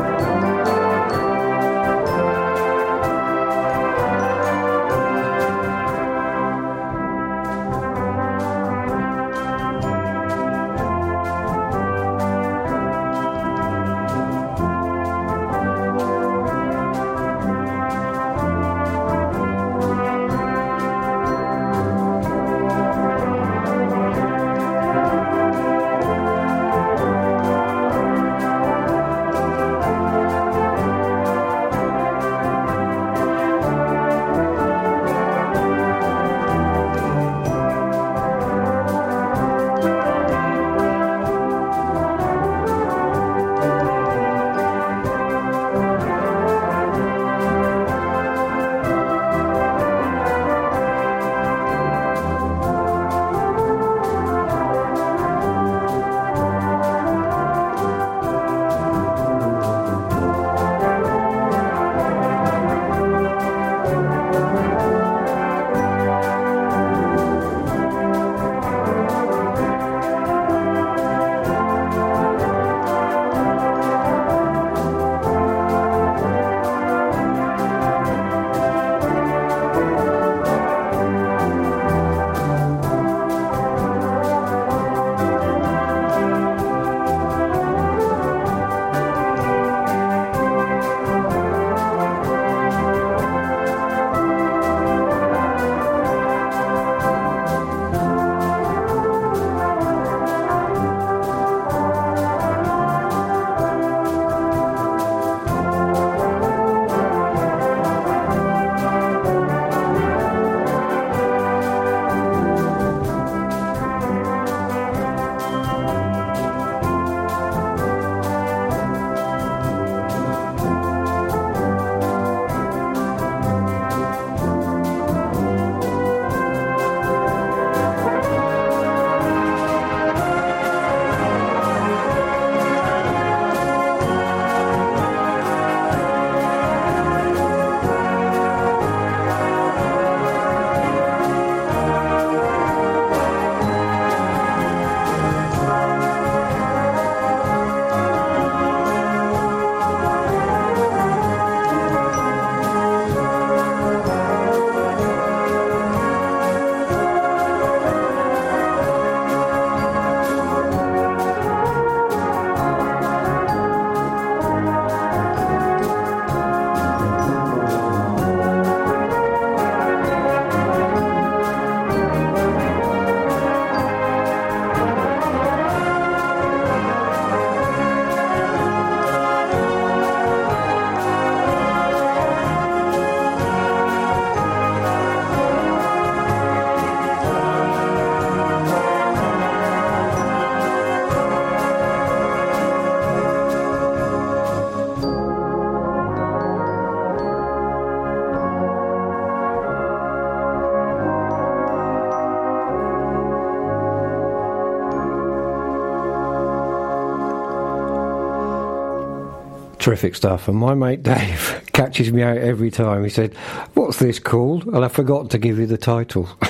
Terrific stuff. And my mate Dave *laughs* catches me out every time. He said, What's this called? And I forgot to give you the title. *laughs*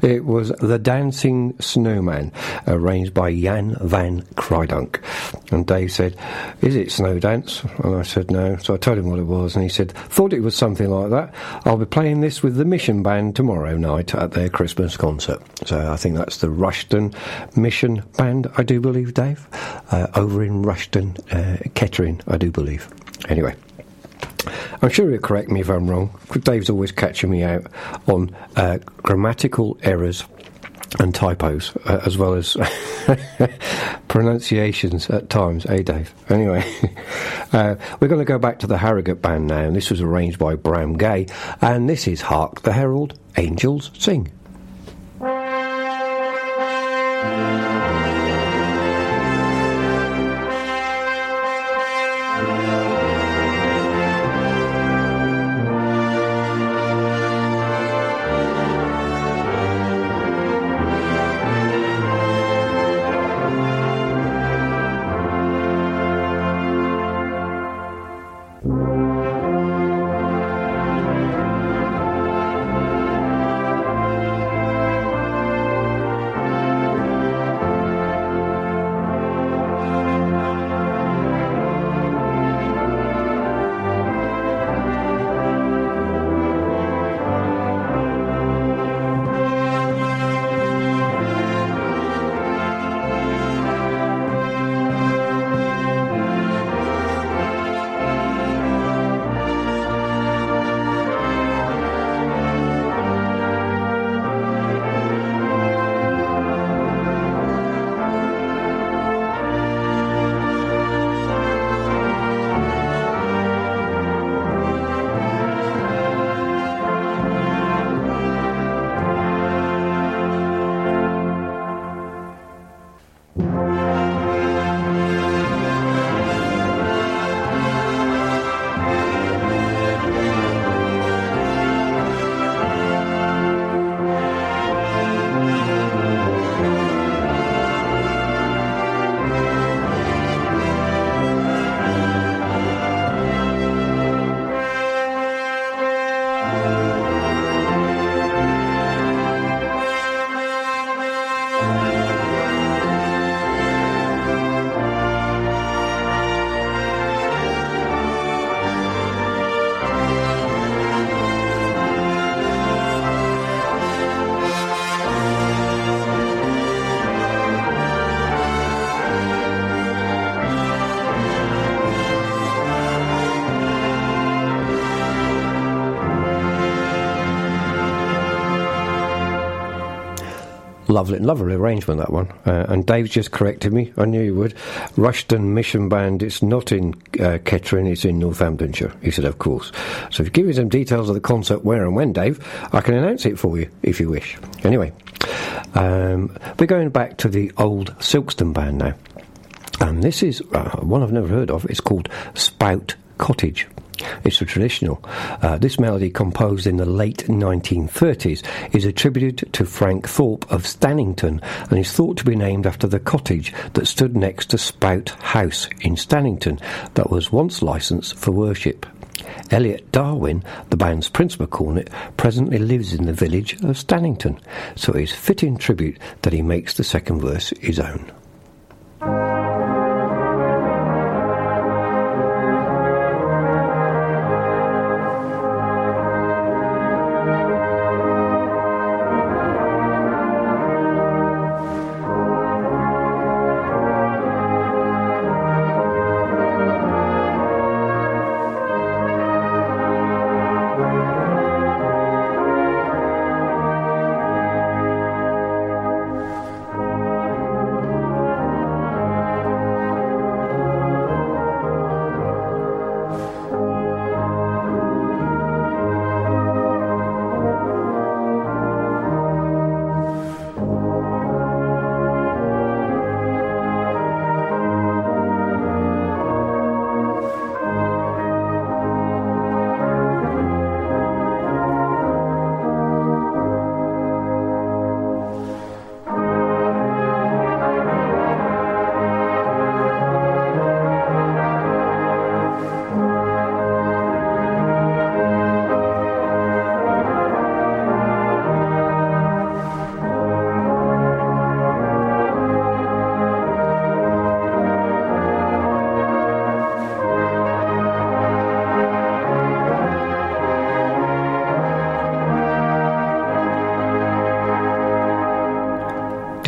it was The Dancing Snowman, arranged by Jan Van Kraeydonck. And Dave said, Is it Snow Dance? And I said, No. So I told him what it was, and he said, Thought it was something like that. I'll be playing this with the Mission Band tomorrow night at their Christmas concert. So I think that's the Rushton Mission Band, I do believe, Dave, uh, over in Rushton, uh, Kettering, I do believe. Anyway. I'm sure he'll correct me if I'm wrong. Dave's always catching me out on uh, grammatical errors and typos, uh, as well as *laughs* pronunciations at times, eh, Dave? Anyway, *laughs* uh, we're going to go back to the Harrogate Band now, and this was arranged by Bram Gay, and this is Hark the Herald, Angels Sing. Lovely, lovely arrangement that one. Uh, and Dave's just corrected me. I knew you would. Rushton Mission Band. It's not in uh, Kettering. It's in Northamptonshire. He said, of course. So if you give me some details of the concert, where and when, Dave, I can announce it for you if you wish. Anyway, um, we're going back to the old Silkstone Band now. And this is uh, one I've never heard of. It's called Spout Cottage. It's a traditional. Uh, this melody, composed in the late 1930s, is attributed to Frank Thorpe of Stannington and is thought to be named after the cottage that stood next to Spout House in Stannington that was once licensed for worship. Elliot Darwin, the band's principal cornet, presently lives in the village of Stannington, so it is fitting tribute that he makes the second verse his own.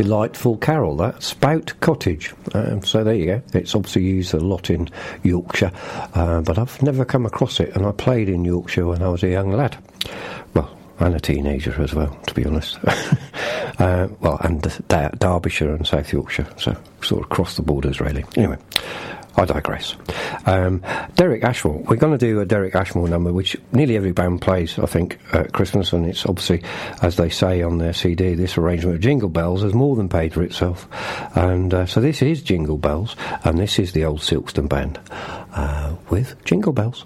Delightful carol, that Spout Cottage. Um, so there you go. It's obviously used a lot in Yorkshire, uh, but I've never come across it, and I played in Yorkshire when I was a young lad. Well, and a teenager as well, to be honest. *laughs* Uh, well, and D- Derbyshire and South Yorkshire, so sort of across the borders, really. Anyway. I digress. Um, Derek Ashmore. We're going to do a Derek Ashmore number, which nearly every band plays, I think, at Christmas, and it's obviously, as they say on their CD, this arrangement of Jingle Bells has more than paid for itself. And uh, so this is Jingle Bells, and this is the old Silkstone Band uh, with Jingle Bells.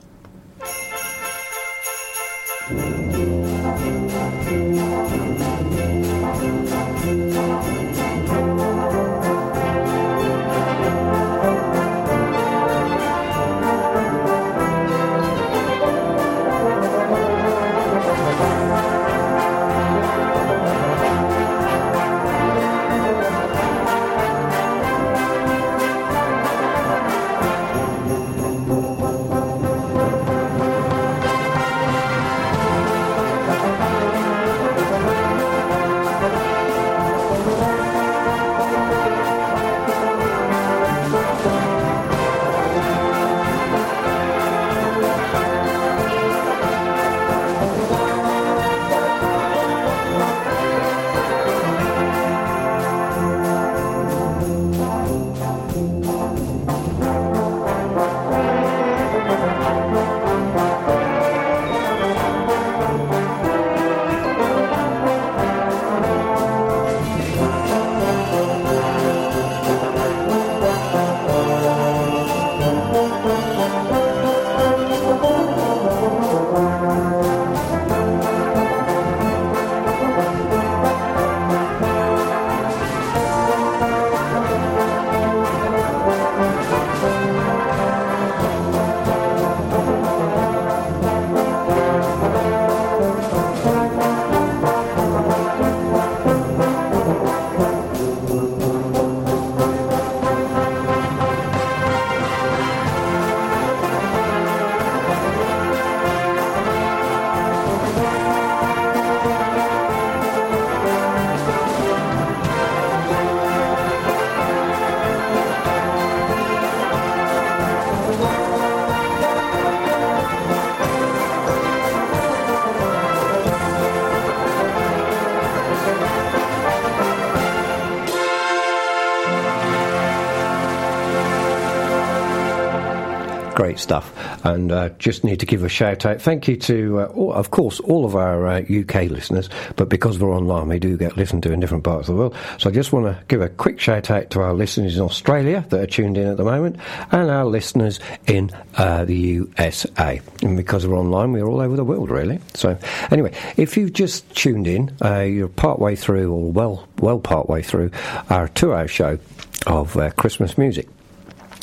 Great stuff. And uh, just need to give a shout out. Thank you to, uh, all, of course, all of our uh, UK listeners, but because we're online, we do get listened to in different parts of the world. So I just want to give a quick shout out to our listeners in Australia that are tuned in at the moment, and our listeners in uh, the USA. And because we're online, we're all over the world, really. So anyway, if you've just tuned in, uh, you're part way through, or well, well part way through our two-hour show of uh, Christmas music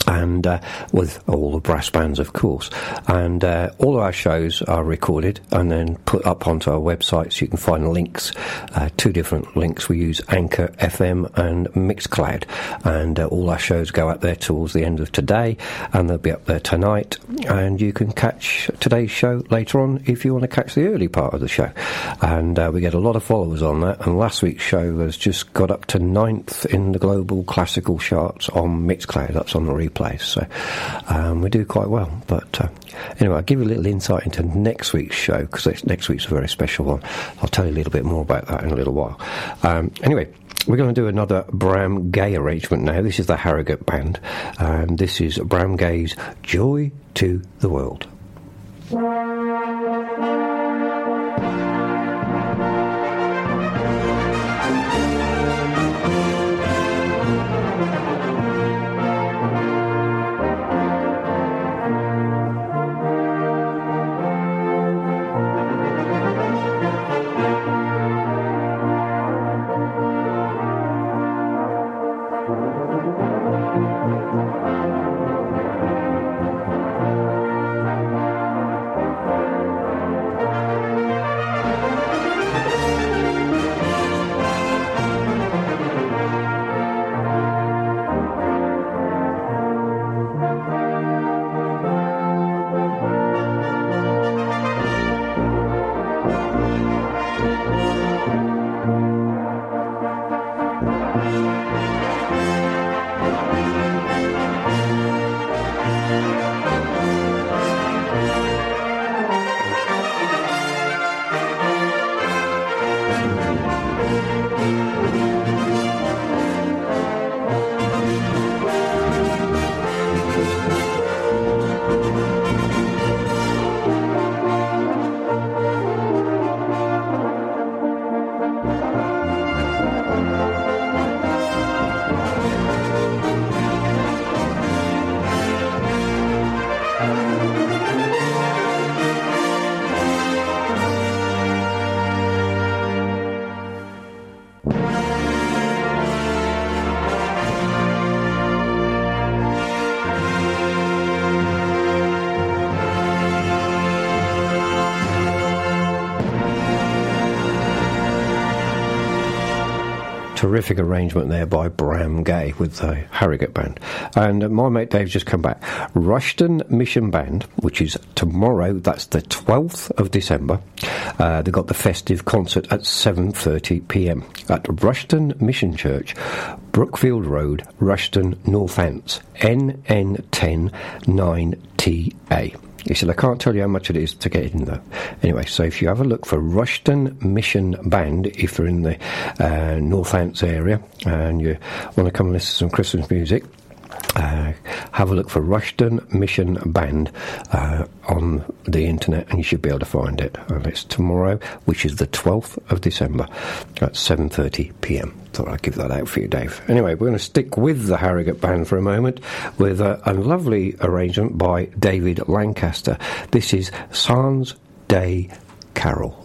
and uh, with all the brass bands, of course. And uh, all our shows are recorded and then put up onto our website, so you can find links, uh, two different links. We use Anchor FM and Mixcloud, and uh, all our shows go up there towards the end of today, and they'll be up there tonight. And you can catch today's show later on if you want to catch the early part of the show. And uh, we get a lot of followers on that. And last week's show has just got up to ninth in the global classical charts on Mixcloud. That's on the replay place. So um, we do quite well. But uh, anyway, I'll give you a little insight into next week's show because next week's a very special one. I'll tell you a little bit more about that in a little while. Um, anyway. We're going to do another Bram Gay arrangement now. This is the Harrogate Band, and this is Bram Gay's Joy to the World. Terrific arrangement there by Bram Gay with the Harrogate Band. And uh, my mate Dave's just come back. Rushton Mission Band, which is tomorrow, that's the 12th of December. Uh, they've got the festive concert at 7.30pm at Rushton Mission Church, Brookfield Road, Rushton, Northants, NN10 9TA. He said, I can't tell you how much it is to get in though. Anyway, so if you have a look for Rushton Mission Band, if you're in the uh, Northants area and you want to come and listen to some Christmas music, uh, have a look for Rushton Mission Band uh, on the internet and you should be able to find it. And it's tomorrow, which is the 12th of December at 7.30pm. Thought I'd give that out for you, Dave. Anyway, we're going to stick with the Harrogate Band for a moment with a, a lovely arrangement by David Lancaster. This is Sans Day Carol.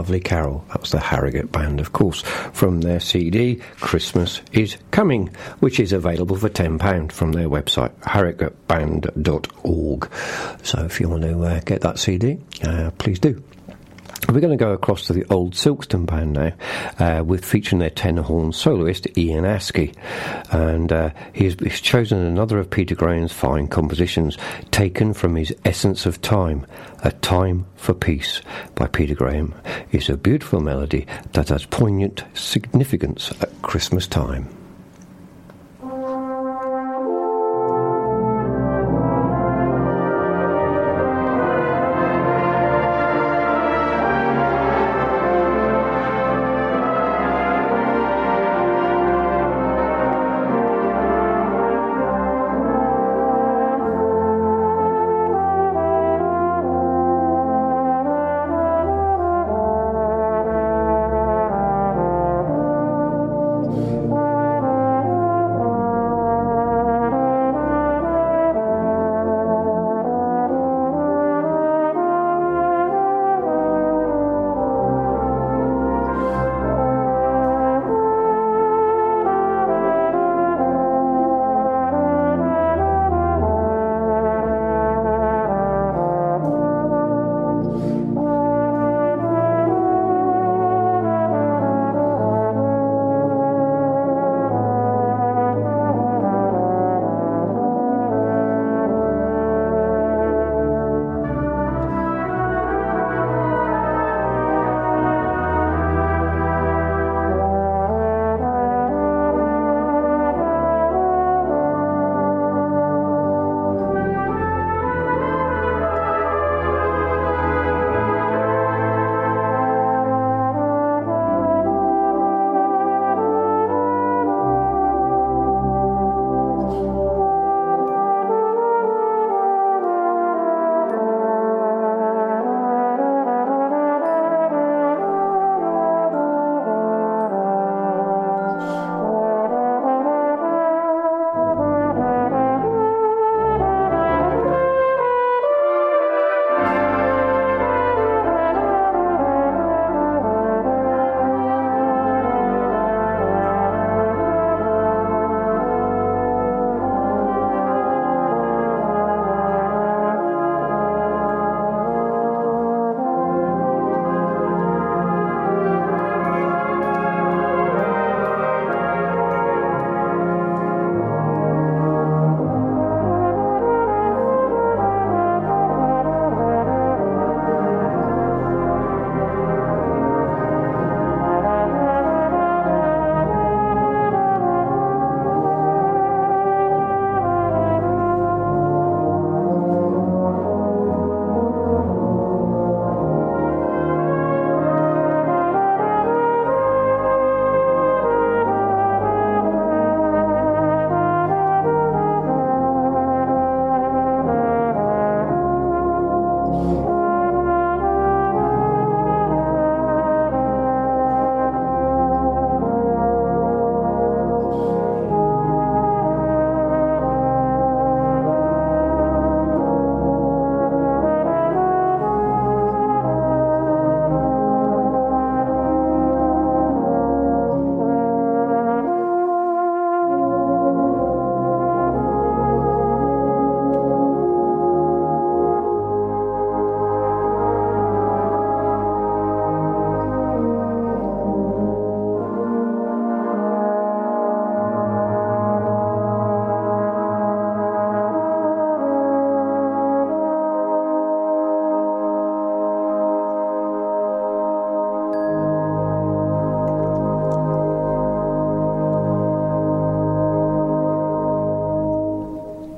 Lovely Carol. That was the Harrogate Band, of course, from their CD, Christmas is Coming, which is available for £10 from their website, harrogateband.org. So if you want to uh, get that CD, uh, please do. We're going to go across to the old Silkstone band now, uh, with featuring their tenor horn soloist Ian Askey, and uh, he's, he's, chosen another of Peter Graham's fine compositions, taken from his Essence of Time, "A Time for Peace" by Peter Graham. It's a beautiful melody that has poignant significance at Christmas time.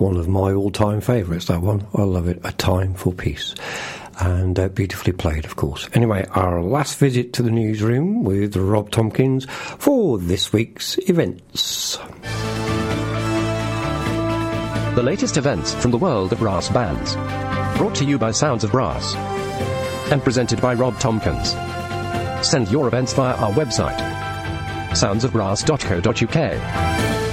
One of my all-time favourites. That one, I love it. A Time for Peace, and uh, beautifully played, of course. Anyway, our last visit to the newsroom with Rob Tompkins for this week's events. The latest events from the world of brass bands. Brought to you by Sounds of Brass. And presented by Rob Tompkins. Send your events via our website, soundsofbrass.co.uk.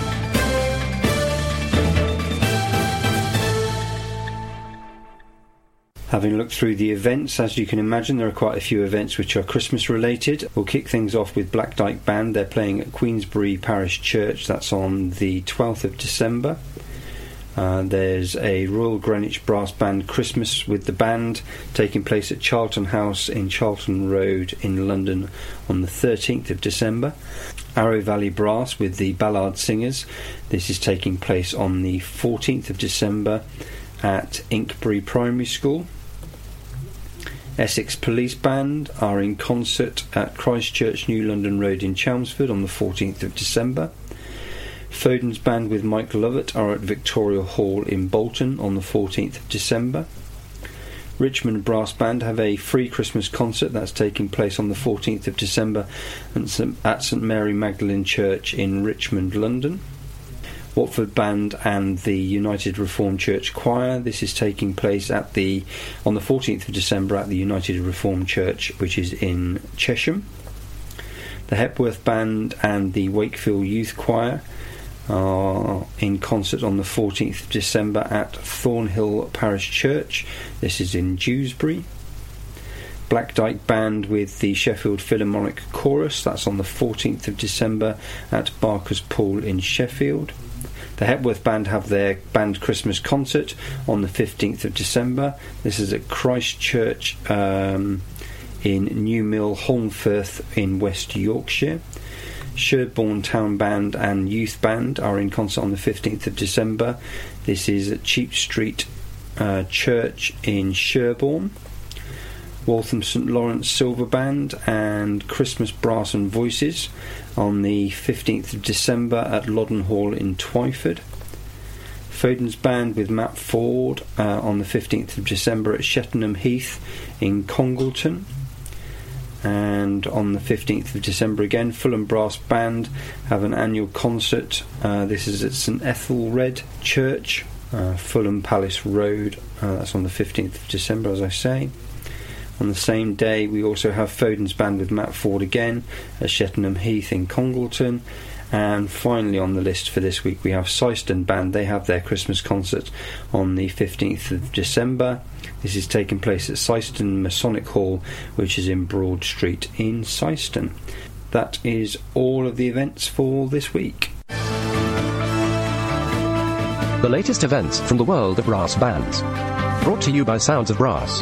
Having looked through the events, as you can imagine, there are quite a few events which are Christmas related. We'll kick things off with Black Dyke Band. They're playing at Queensbury Parish Church. That's on the 12th of December. Uh, there's a Royal Greenwich Brass Band Christmas with the band taking place at Charlton House in Charlton Road in London on the 13th of December. Arrow Valley Brass with the Ballard Singers. This is taking place on the 14th of December at Inkberrow Primary School. Essex Police Band are in concert at Christchurch New London Road in Chelmsford on the 14th of December. Foden's band with Mike Lovatt are at Victoria Hall in Bolton on the 14th of December. Richmond Brass Band have a free Christmas concert that's taking place on the 14th of December at St Mary Magdalene Church in Richmond, London. Watford Band and the United Reformed Church Choir. This is taking place at the on the 14th of December at the United Reformed Church, which is in Chesham. The Hepworth Band and the Wakefield Youth Choir are in concert on the 14th of December at Thornhill Parish Church. This is in Dewsbury. Black Dyke Band with the Sheffield Philharmonic Chorus. That's on the 14th of December at Barker's Pool in Sheffield. The Hepworth Band have their band Christmas concert on the 15th of December. This is at Christchurch um, in New Mill, Holmfirth in West Yorkshire. Sherborne Town Band and Youth Band are in concert on the 15th of December. This is at Cheap Street uh, Church in Sherborne. Waltham St Lawrence Silver Band and Christmas Brass and Voices on the 15th of December at Loddon Hall in Twyford. Foden's Band with Matt Ford uh, on the 15th of December at Shettenham Heath in Congleton. And on the 15th of December again, Fulham Brass Band have an annual concert. Uh, this is at St Ethelred Church, uh, Fulham Palace Road. Uh, that's on the 15th of December, as I say. On the same day, we also have Foden's Band with Matt Ford again at Shettenham Heath in Congleton. And finally, on the list for this week, we have Syston Band. They have their Christmas concert on the 15th of December. This is taking place at Syston Masonic Hall, which is in Broad Street in Syston. That is all of the events for this week. The latest events from the world of brass bands. Brought to you by Sounds of Brass.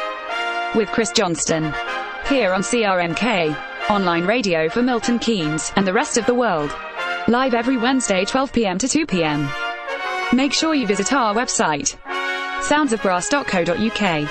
with Chris Johnston here on CRMK, online radio for Milton Keynes and the rest of the world. Live every Wednesday 12 p.m. to 2 p.m. Make sure you visit our website soundsofbrass.co.uk.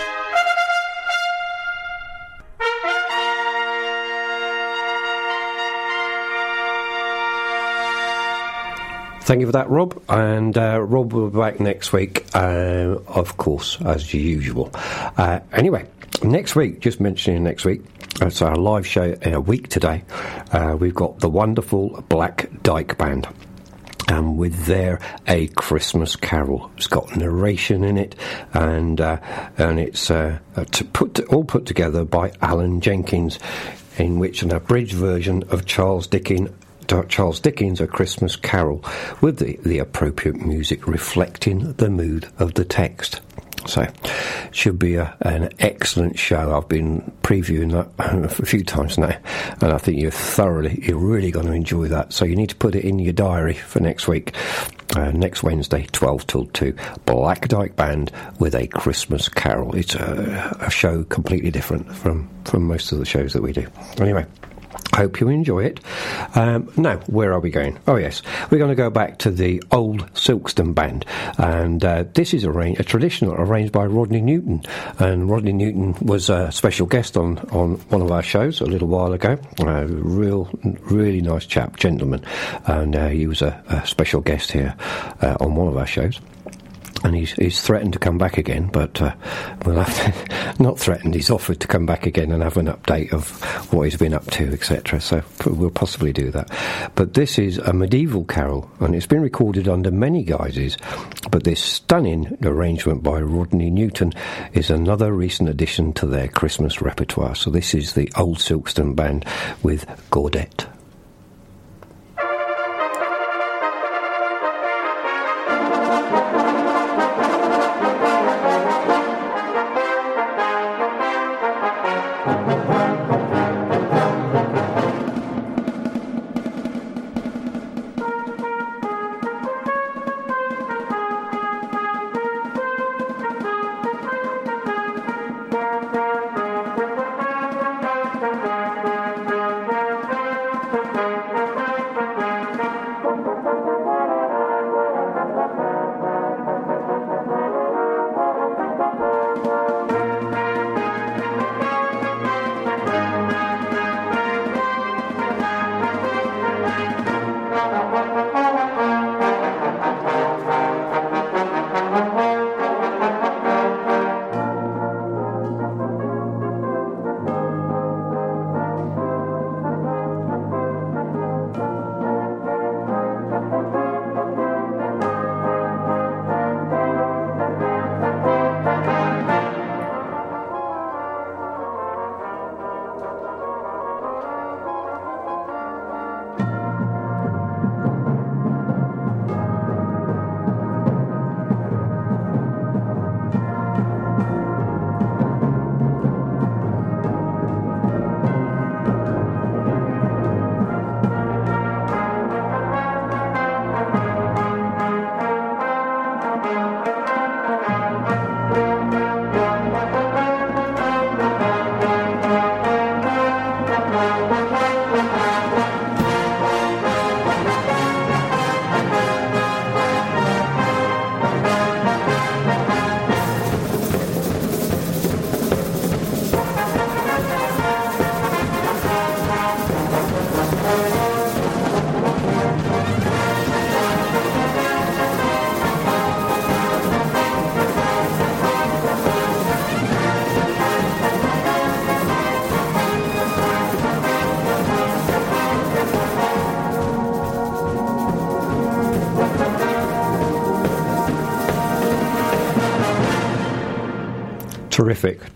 Thank you for that, Rob. And uh, Rob will be back next week, uh, of course, as usual. Uh, anyway, next week, just mentioning next week, it's our live show in a week today. Uh, we've got the wonderful Black Dyke Band. And with their A Christmas Carol, it's got narration in it, and uh, and it's uh, to put all put together by Alan Jenkins, in which an abridged version of Charles Dickens Charles Dickens' A Christmas Carol with the, the appropriate music reflecting the mood of the text. So, should be a, an excellent show. I've been previewing that *laughs* a few times now, and I think you're thoroughly, you're really going to enjoy that. So, you need to put it in your diary for next week. Uh, next Wednesday, 12 till 2, Black Dyke Band with a Christmas Carol. It's a, a show completely different from, from most of the shows that we do. Anyway, Hope you enjoy it. Um, now, where are we going? Oh, yes, we're going to go back to the old Silkstone band, and uh, this is arra- a traditional arranged by Rodney Newton. And Rodney Newton was a special guest on, on one of our shows a little while ago. A real, really nice chap, gentleman, and uh, he was a, a, special guest here uh, on one of our shows and he's, he's threatened to come back again, but uh, we'll have to, *laughs* not threatened. He's offered to come back again and have an update of what he's been up to, etc. So we'll possibly do that. But this is a medieval carol, and it's been recorded under many guises. But this stunning arrangement by Rodney Newton is another recent addition to their Christmas repertoire. So this is the Old Silkstone Band with Gaudete.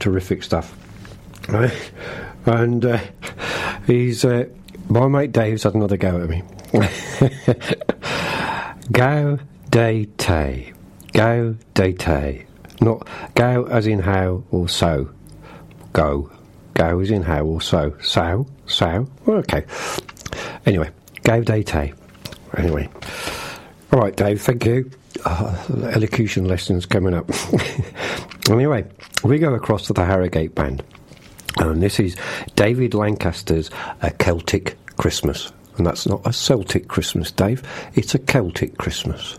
Terrific, stuff. And uh, he's uh, my mate Dave's had another go at me. *laughs* go day tay, go day tay, not go as in how or so. Go, go as in how or so. So, so. Well, okay. Anyway, go day tay. Anyway, all right, Dave. Thank you. Uh, elocution lessons coming up. *laughs* anyway, we go across to the Harrogate Band, and this is David Lancaster's A Celtic Christmas. And that's not a Celtic Christmas, Dave, it's a Celtic Christmas.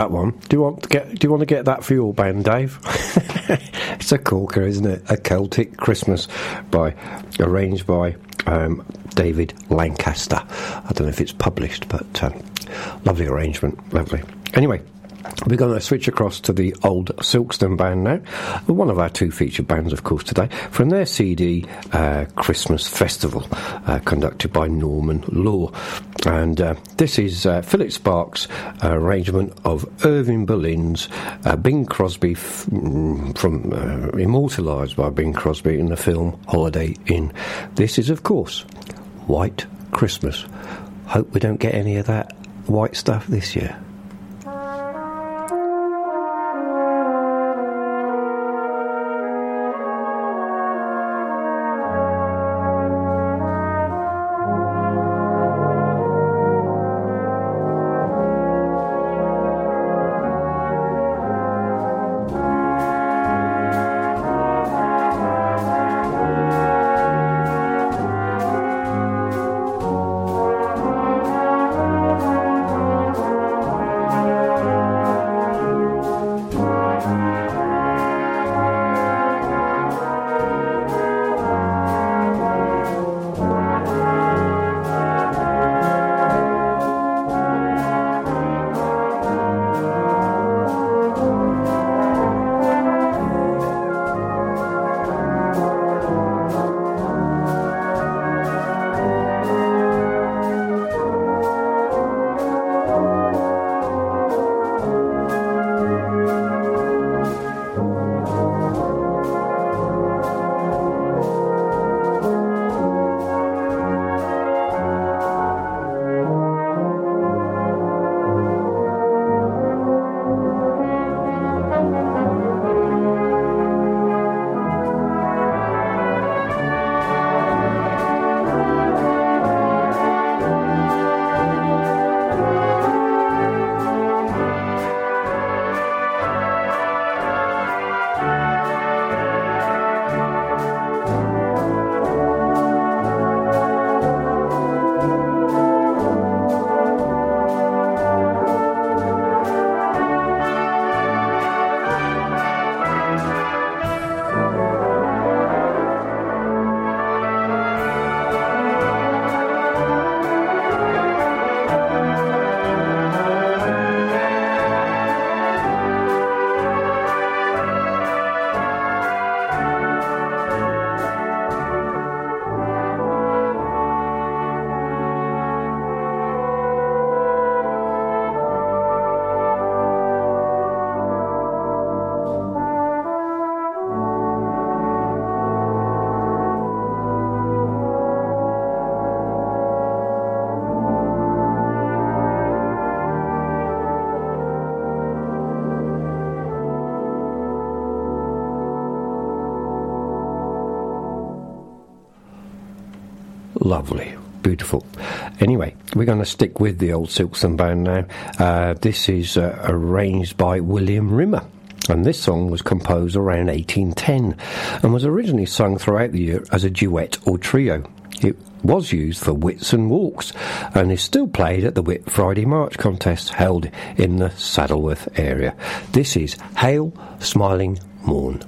That one. Do you want to get? Do you want to get that for your band, Dave? *laughs* it's a corker, isn't it? A Celtic Christmas by arranged by um, David Lancaster. I don't know if it's published, but um, lovely arrangement, lovely. Anyway. We're going to switch across to the old Silkstone band now. One of our two featured bands, of course, today. From their CD uh, Christmas Festival, uh, conducted by Norman Law. And uh, this is uh, Philip Sparke's arrangement of Irving Berlin's uh, Bing Crosby, f- mm, from uh, immortalised by Bing Crosby in the film Holiday Inn. This is, of course, White Christmas. Hope we don't get any of that white stuff this year. Going to stick with the old Silkstone band now. Uh, this is uh, arranged by William Rimmer. And this song was composed around 1810 and was originally sung throughout the year as a duet or trio. It was used for Whitsun walks and is still played at the Whit Friday March contest held in the Saddleworth area. This is Hail Smiling Morn.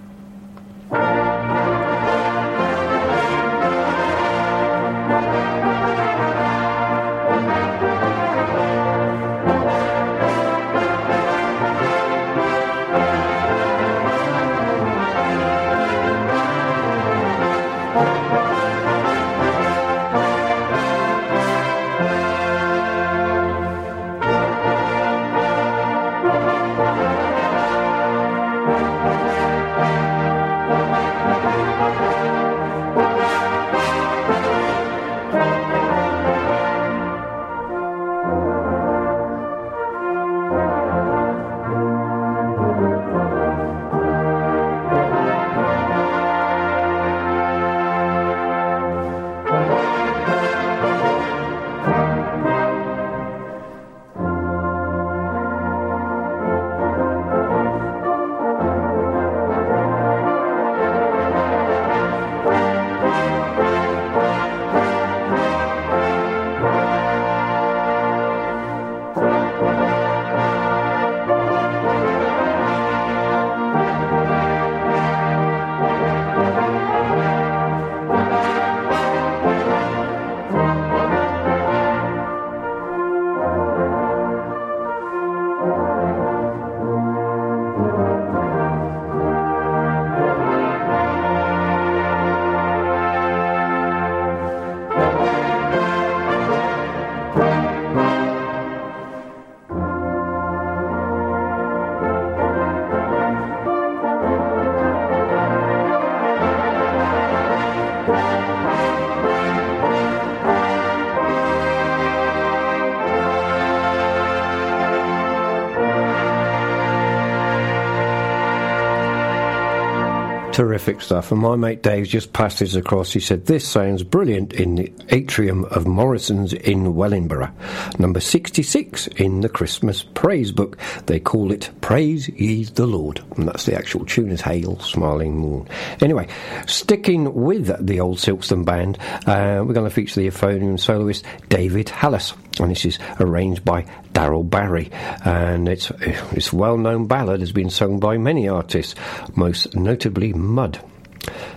Terrific stuff. And my mate Dave just passed this across. He said, This sounds brilliant in the atrium of Morrison's in Wellingborough. Number 66 in the Christmas Praise Book. They call it Praise Ye the Lord. And that's the actual tune is Hail, Smiling Moon. Anyway, sticking with the old Silkstone band, uh, we're going to feature the euphonium soloist David Hallis. And this is arranged by Darrol Barry, and it's this well-known ballad has been sung by many artists, most notably Mud.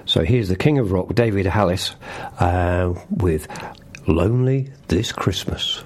So here's the King of Rock, David Hallis, uh, with "Lonely This Christmas."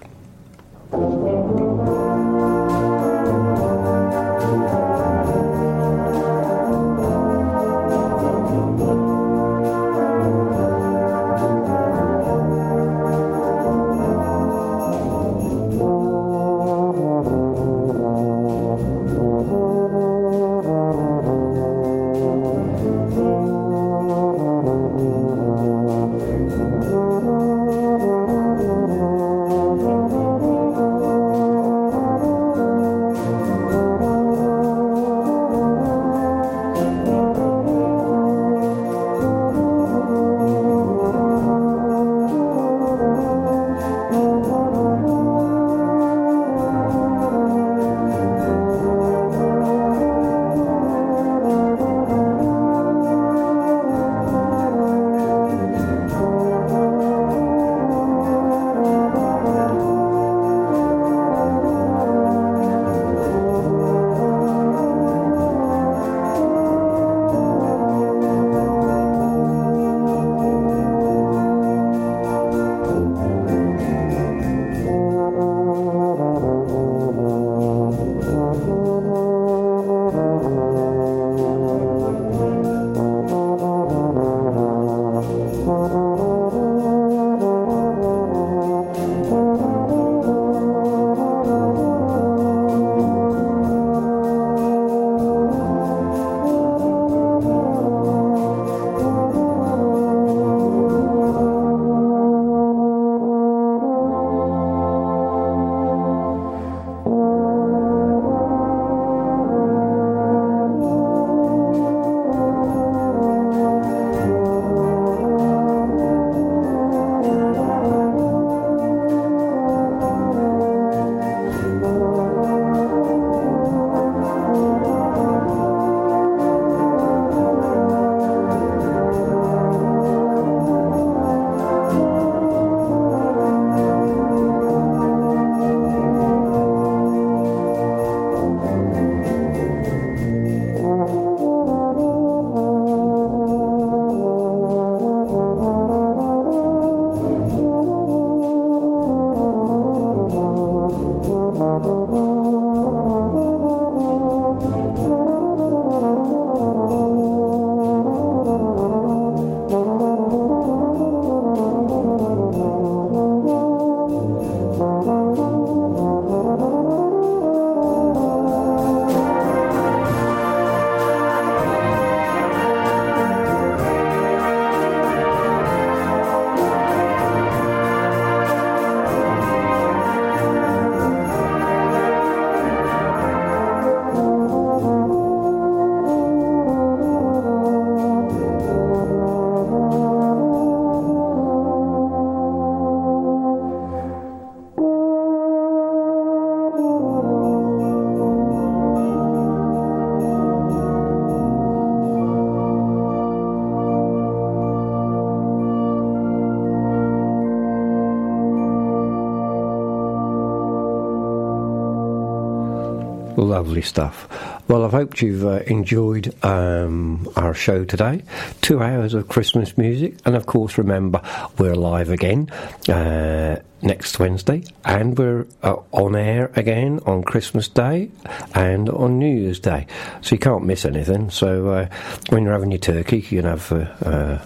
Lovely stuff. Well, I've hoped you've uh, enjoyed um, our show today. Two hours of Christmas music, and of course, remember we're live again uh, next Wednesday, and we're uh, on air again on Christmas Day and on New Year's Day. So you can't miss anything. So uh, when you're having your turkey, you can have uh, uh,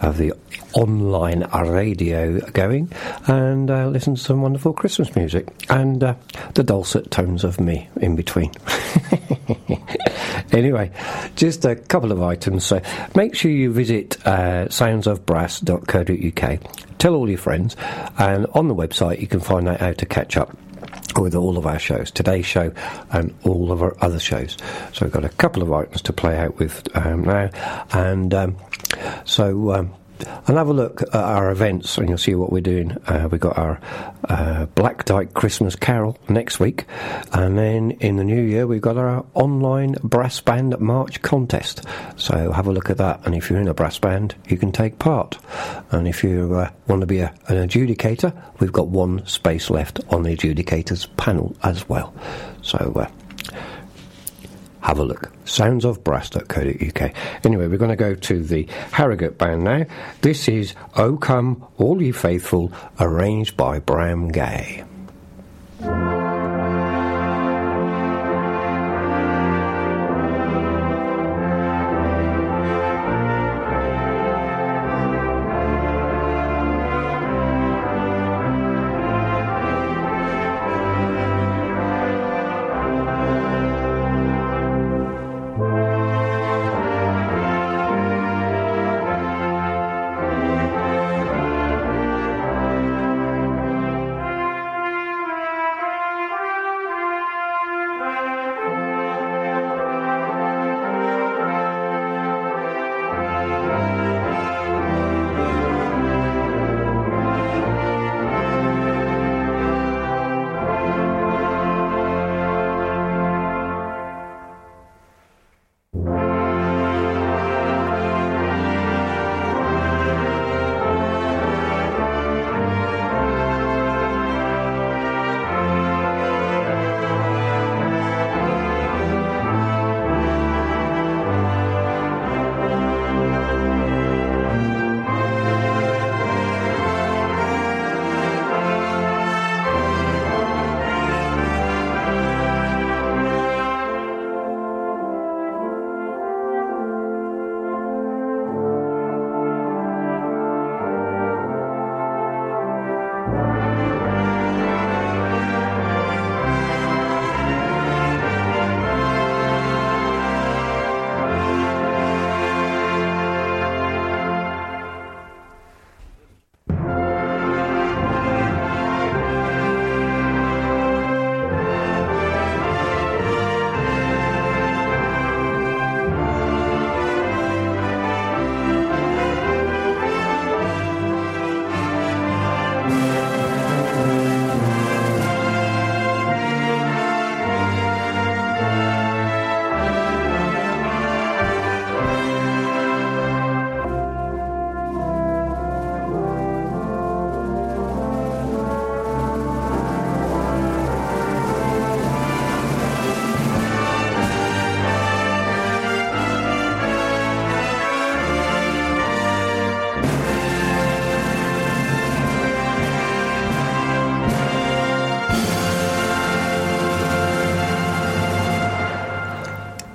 have the online radio going and uh, listen to some wonderful Christmas music and uh, the dulcet tones of me in between. *laughs* anyway, just a couple of items. So make sure you visit uh, soundsofbrass.co.uk. Tell all your friends, and on the website you can find out how to catch up with all of our shows, today's show and all of our other shows. So we've got a couple of items to play out with um, now, and um, so um, and have a look at our events and you'll see what we're doing. Uh, we've got our uh, Black Dyke Christmas Carol next week, and then in the new year, we've got our online brass band march contest. So have a look at that, and if you're in a brass band, you can take part. And if you uh, want to be a, an adjudicator, we've got one space left on the adjudicators panel as well. So uh, have a look. Soundsofbrass.co.uk. Anyway, we're going to go to the Harrogate band now. This is O Come, All Ye Faithful, arranged by Bram Gay.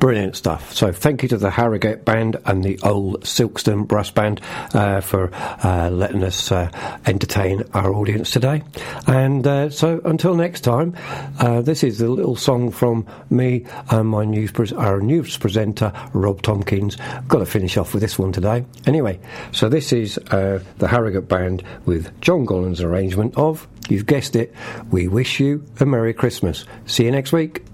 Brilliant stuff. So thank you to the Harrogate Band and the Old Silkstone Brass Band uh, for uh, letting us uh, entertain our audience today. And uh, so until next time, uh, this is a little song from me and my news pres- our news presenter Rob Tompkins. Got to finish off with this one today. Anyway, so this is uh, the Harrogate Band with John Gollan's arrangement of, you've guessed it, We Wish You a Merry Christmas. See you next week.